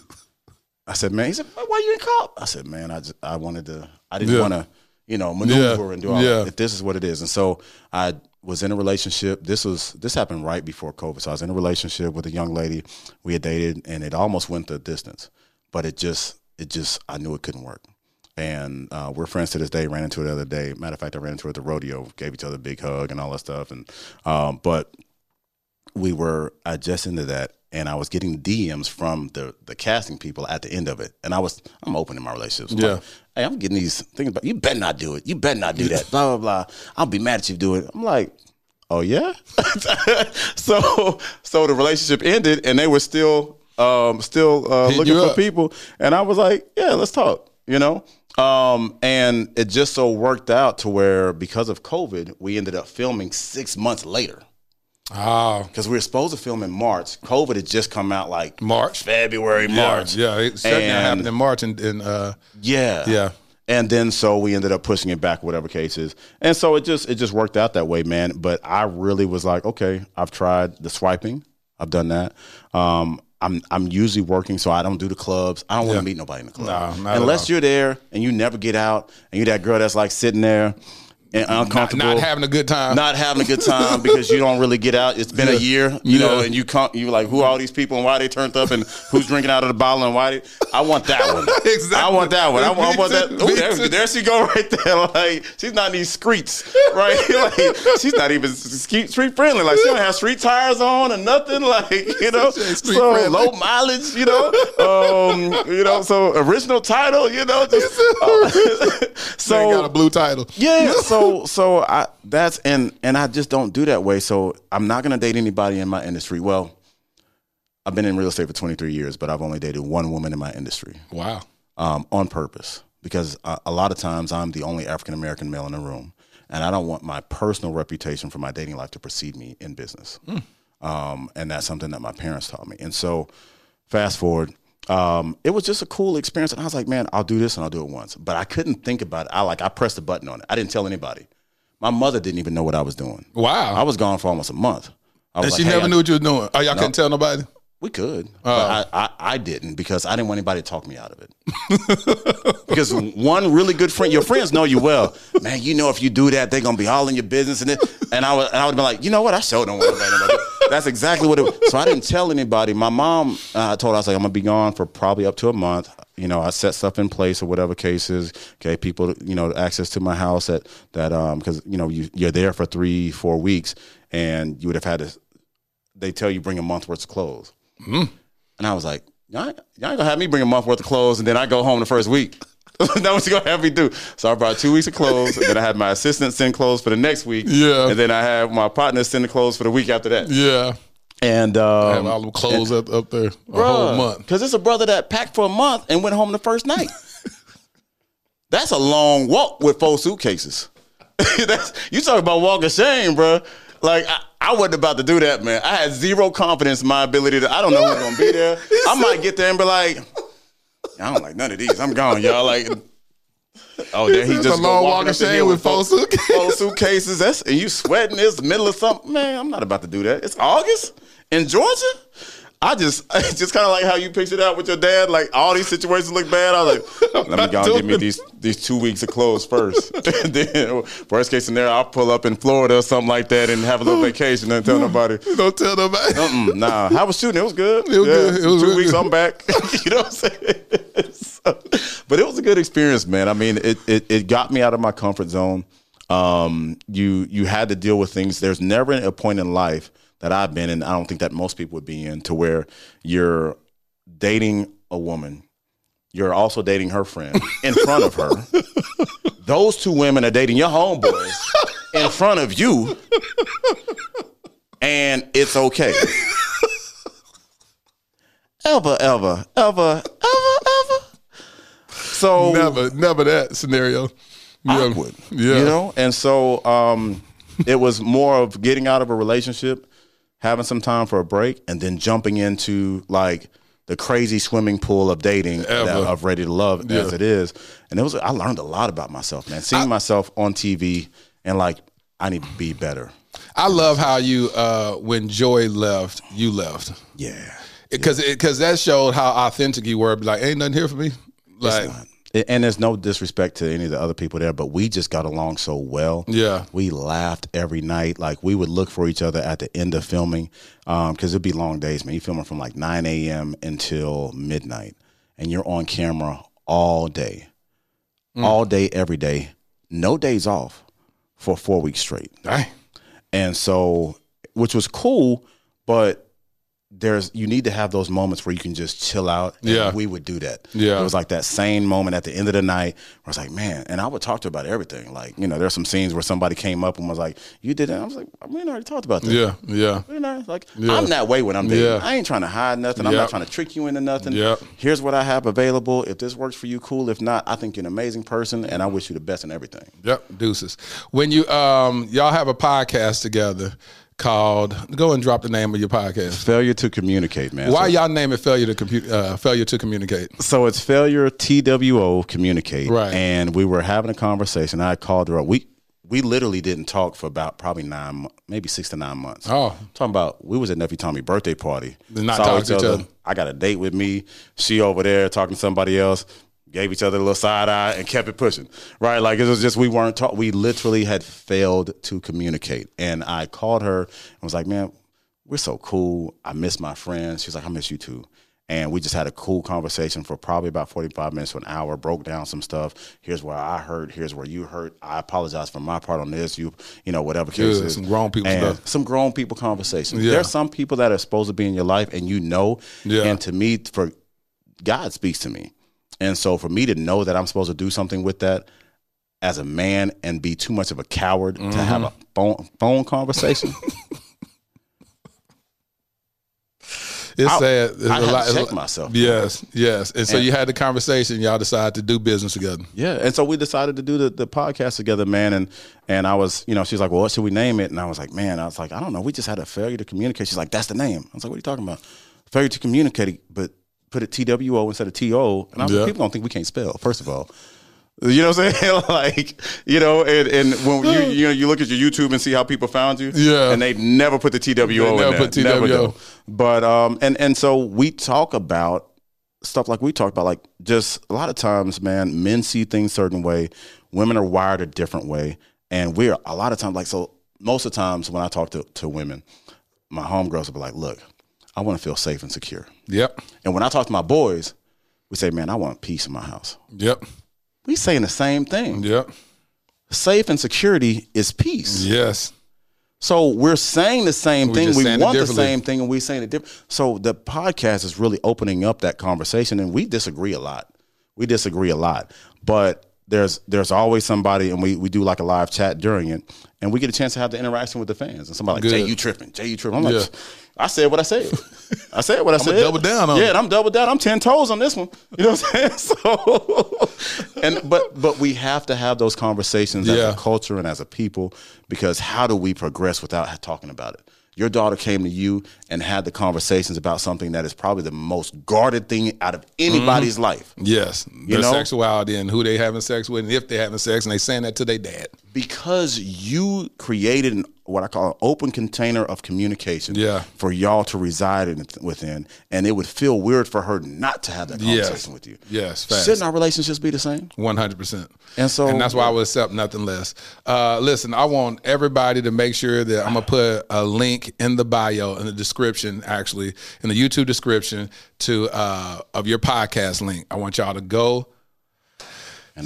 I said, man. He said, why you didn't call? I said, man, I just I wanted to. I didn't Yeah. want to, you know, maneuver Yeah. and do all Yeah. that. If this is what it is, and so I was in a relationship. This was this happened right before COVID. So I was in a relationship with a young lady. We had dated, and it almost went the distance, but it just it just I knew it couldn't work. And uh, we're friends to this day. Ran into her the other day. Matter of fact, I ran into her at the rodeo. Gave each other a big hug and all that stuff. And um, but we were I just into that, and I was getting DMs from the the casting people at the end of it, and I was I'm open in my relationships. I'm Yeah. like, hey, I'm getting these things about you. Better not do it. You better not do that. Blah blah blah. I'll be mad at you do it. I'm like, oh yeah. so so the relationship ended, and they were still um still uh, looking for up. people, and I was like, yeah, let's talk. You know. Um, and it just so worked out to where because of COVID, we ended up filming six months later Oh, because we were supposed to film in March. COVID had just come out like March. February, March. Yeah, yeah. It certainly And- happened in March, and, and uh, Yeah. Yeah. And then so we ended up pushing it back, whatever case is. And so it just it just worked out that way, man. But I really was like, okay, I've tried the swiping. I've done that. Um, I'm I'm usually working, so I don't do the clubs. I don't want Yeah. to meet nobody in the club. No, Unless you're there and you never get out and you're that girl that's like sitting there and not, uncomfortable. not having a good time. not having a good time because you don't really get out. It's been a year, you know, and you come, you like, who are all these people and why they turned up and who's drinking out of the bottle and why they, I want that one. Exactly. I want that one. I, want- I want that. Ooh, there, there she go right there. Like she's not in these streets, right? like she's not even street friendly. Like she don't have street tires on or nothing. Like you know, She ain't street so friendly. low mileage. You know, um, you know, so original title. You know, just They ain't got a blue title. yeah, so so I that's and and I just don't do that way. So I'm not gonna date anybody in my industry. Well, I've been in real estate for 23 years, but I've only dated one woman in my industry Wow. um, on purpose because a, a lot of times I'm the only African American male in the room, and I don't want my personal reputation for my dating life to precede me in business. Um, and that's something that my parents taught me. And so, fast forward, um, it was just a cool experience, and I was like, man, I'll do this and I'll do it once. But I couldn't think about it. I like I pressed the button on it. I didn't tell anybody. My mother didn't even know what I was doing. Wow. I was gone for almost a month. I and like, she "Hey, never I- knew what you were doing. Oh, y'all couldn't tell nobody? we could, but I, I, I didn't because I didn't want anybody to talk me out of it. because one really good friend, your friends know you well, man. You know if you do that, they're gonna be all in your business, and it, and I would and I would be like, you know what, I sure don't want to. That's exactly what it. was. So I didn't tell anybody. My mom uh, told her, I was like, I'm gonna be gone for probably up to a month. You know, I set stuff in place or whatever cases. Okay, people, you know, access to my house that that um because you know you you're there for three four weeks, and you would have had to. They tell you bring a month worth of clothes. And I was like, y'all, y'all ain't gonna have me bring a month worth of clothes and then I go home the first week. That's what you gonna have me do. So I brought two weeks of clothes, and then I had my assistant send clothes for the next week. Yeah. And then I had my partner send the clothes for the week after that. Yeah. And Have um, all the clothes up, up there a whole month. Because it's a brother that packed for a month and went home the first night. That's a long walk with four suitcases. That's you talk about walk of shame, bro. Like I, I wasn't about to do that, man. I had zero confidence in my ability to. I don't know who's gonna be there. I might get there and be like, I don't like none of these. I'm gone, y'all. Like, oh, there he just a long walking walk of shame with four suitcases. Four suitcases. That's and you sweating. It's the middle of something, man. I'm not about to do that. It's August in Georgia. I just, it's just kind of like how you pictured out with your dad. Like all these situations look bad. I was like, let me go and give me these these two weeks of clothes first. and then worst case scenario, I'll pull up in Florida or something like that and have a little vacation and tell nobody. Don't tell nobody. Mm-mm, nah, I was shooting? It was good. It was Yeah, good. It was two weeks. I'm back. you know what I'm saying? So- but it was a good experience, man. I mean, it, it it got me out of my comfort zone. Um, you you had to deal with things. There's never a point in life that I've been in. I don't think that most people would be in to where you're dating a woman. You're also dating her friend in front of her. Those two women are dating your homeboys in front of you, and it's okay. ever, ever, ever, ever, ever. So Never, never that scenario. Yeah. awkward. Yeah. You know? And so um it was more of getting out of a relationship, having some time for a break, and then jumping into like the crazy swimming pool of dating that, of ready to love as it is. And it was I learned a lot about myself, man. Seeing myself on TV and like I need to be better. I love how you, uh, when Joy left, you left. Yeah. Because because that showed how authentic you were. Like, ain't nothing here for me. Like, And there's no disrespect to any of the other people there, but we just got along so well. Yeah. we laughed every night. Like we would look for each other at the end of filming, um, because it'd be long days. Man, you're filming from like 9 a.m. until midnight, and you're on camera all day, mm. all day, every day, no days off for four weeks straight. Dang. And so, which was cool, but there's you need to have those moments where you can just chill out. And Yeah. we would do that. Yeah. it was like that same moment at the end of the night where I was like, man, and I would talk to her about everything. Like, you know, there's some scenes where somebody came up and was like, "You did that." I was like, "I mean, I already talked about that." Yeah, yeah. You know, like Yeah. I'm that way when I'm dating. Yeah. I ain't trying to hide nothing. I'm Yeah. not trying to trick you into nothing. Yeah. Here's what I have available. If this works for you, cool. If not, I think you're an amazing person, and I wish you the best in everything. Yep, deuces. When you um y'all have a podcast together called go and drop the name of your podcast. Failure to communicate, man. Why So- y'all name it failure to compute uh, failure to communicate? So it's failure TWO communicate. Right. And we were having a conversation. I called her up. We we literally didn't talk for about probably nine, maybe six to nine months. Oh. talking about we was at nephew Tommy birthday party. Did not talk to each other. I got a date with me. She over there talking to somebody else. Gave each other a little side eye and kept it pushing. Right, like it was just we weren't talk. We literally had failed to communicate. And I called her and was like, "Man, we're so cool. I miss my friends." She's like, "I miss you too." And we just had a cool conversation for probably about 45 minutes to an hour, broke down some stuff. Here's where I hurt, here's where you hurt. I apologize for my part on this. You, you know, whatever case is. some grown people And stuff. Some grown people conversations. Yeah. There's some people that are supposed to be in your life and you know. Yeah. And to me, for God speaks to me. And so for me to know that I'm supposed to do something with that as a man and be too much of a coward to mm-hmm. have a phone phone conversation. It's I- sad. It's I a to lot- a check myself. Yes, yes. And so And- you had the conversation. Y'all decided to do business together. Yeah, and so we decided to do the, the podcast together, man. And and I was, you know, she's like, "Well, what should we name it?" And I was like, "Man, I was like, I don't know. We just had a failure to communicate." She's like, "That's the name." I was like, "What are you talking about? Failure to communicate, but put it T W O instead of TO. And I was Yeah. like, "People don't think we can't spell, first of all." You know what I'm saying? like, you know, and, and when you you know you look at your YouTube and see how people found you, Yeah. and they never put the TWO They in never there. put TWO. do. But um, and and so we talk about stuff like we talk about, like just a lot of times, man, men see things certain way, women are wired a different way, and we're a lot of times like so. Most of the times when I talk to to women, my homegirls will be like, "Look, I want to feel safe and secure." Yep. And when I talk to my boys, we say, "Man, I want peace in my house." Yep. We saying the same thing. Yep. Safe and security is peace. Yes. So we're saying the same We thing. We want the same thing, and we're saying it different. So the podcast is really opening up that conversation, and we disagree a lot. We disagree a lot, but there's there's always somebody, and we we do like a live chat during it, and we get a chance to have the interaction with the fans. And somebody like Good. Jay, you tripping? Jay, you tripping? I'm like, Yeah. I said what I said. I said what I I'ma said. double down on yeah, it. I'm double down. I'm ten toes on this one. You know what I'm saying? So, and but but we have to have those conversations Yeah. as a culture and as a people because how do we progress without talking about it? Your daughter came to you and had the conversations about something that is probably the most guarded thing out of anybody's mm-hmm. life Yes. Their know? sexuality and who they having sex with and if they having sex and they saying that to their dad. Because you created an, what I call an open container of communication Yeah. for y'all to reside in, within, and it would feel weird for her not to have that conversation Yes. with you. Yes. Fast. Shouldn't our relationships be the same? One hundred percent. And so- and that's why I would accept nothing less. Uh, listen, I want everybody to make sure that I'm gonna put a link in the bio in the description, actually in the YouTube description to uh, of your podcast link. I want y'all to go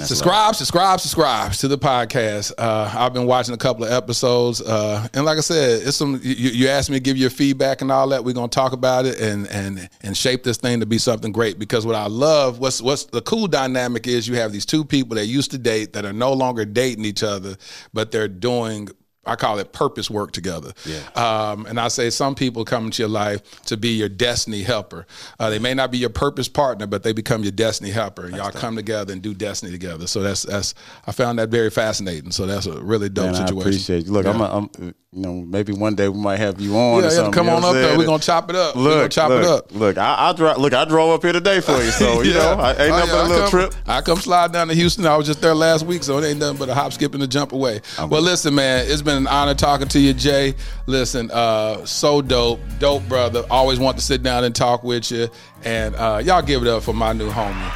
Subscribe, subscribe, subscribe to the podcast. Uh, I've been watching a couple of episodes, uh, and like I said, it's some. You, you asked me to give your feedback and all that. We're gonna talk about it and and and shape this thing to be something great. Because what I love, what's what's the cool dynamic is, you have these two people that used to date that are no longer dating each other, but they're doing. I call it purpose work together. Yeah. Um, and I say some people come into your life to be your destiny helper. Uh, they may not be your purpose partner, but they become your destiny helper. And y'all come together and do destiny together. So that's that's I found that very fascinating. So that's a really dope Man, I appreciate you. Look, Yeah. I'm, a, I'm, you know, maybe one day we might have you on. Yeah, or yeah, something, come you know on up I'm there. We're gonna chop it up. Look, chop look, it up. Look, I, I. Look, I drove up here today for you, so you know, I, ain't Oh, nothing but a I little come, trip. I come slide down to Houston. I was just there last week, so it ain't nothing but a hop, skip, and a jump away. well, listen, man, it's been an honor talking to you, Jay. Listen, uh, so dope, dope brother. Always want to sit down and talk with you, and uh, y'all give it up for my new homie.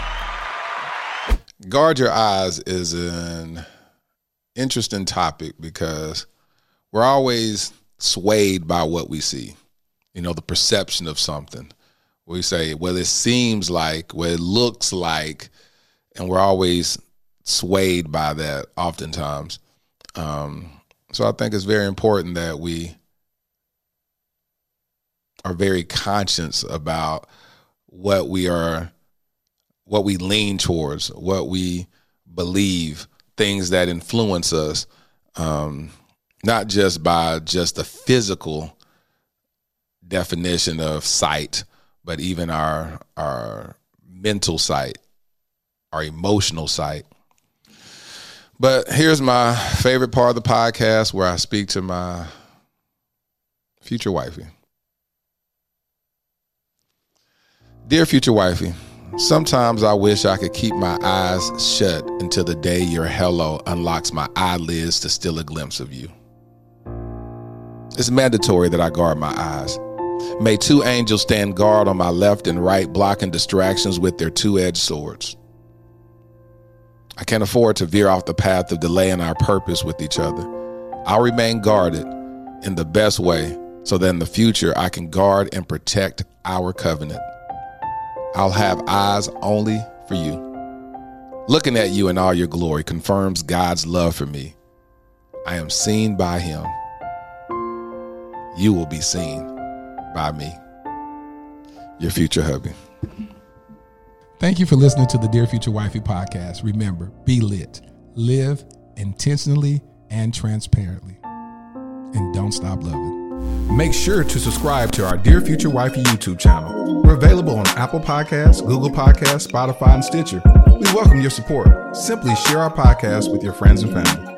guard your eyes is an interesting topic because we're always swayed by what we see. You know, the perception of something. We say, well, it seems like, well, it looks like, and we're always swayed by that oftentimes. Um, so I think it's very important that we are very conscious about what we are what we lean towards, what we believe, things that influence us, um, not just by just the physical definition of sight, but even our our mental sight, our emotional sight. But here's my favorite part of the podcast where I speak to my future wifey. Dear future wifey, sometimes I wish I could keep my eyes shut until the day your hello unlocks my eyelids to steal a glimpse of you. It's mandatory that I guard my eyes. May two angels stand guard on my left and right, blocking distractions with their two edged swords. I can't afford to veer off the path of delaying our purpose with each other. I'll remain guarded in the best way so that in the future I can guard and protect our covenant. I'll have eyes only for you. Looking at you in all your glory confirms God's love for me. I am seen by Him. You will be seen by me. Your future hubby. Thank you for listening to the Dear Future Wifey podcast. Remember, be lit, live intentionally and transparently, and don't stop loving. Make sure to subscribe to our Dear Future Wifey YouTube channel. We're available on Apple Podcasts, Google Podcasts, Spotify, and Stitcher. We welcome your support. Simply share our podcast with your friends and family.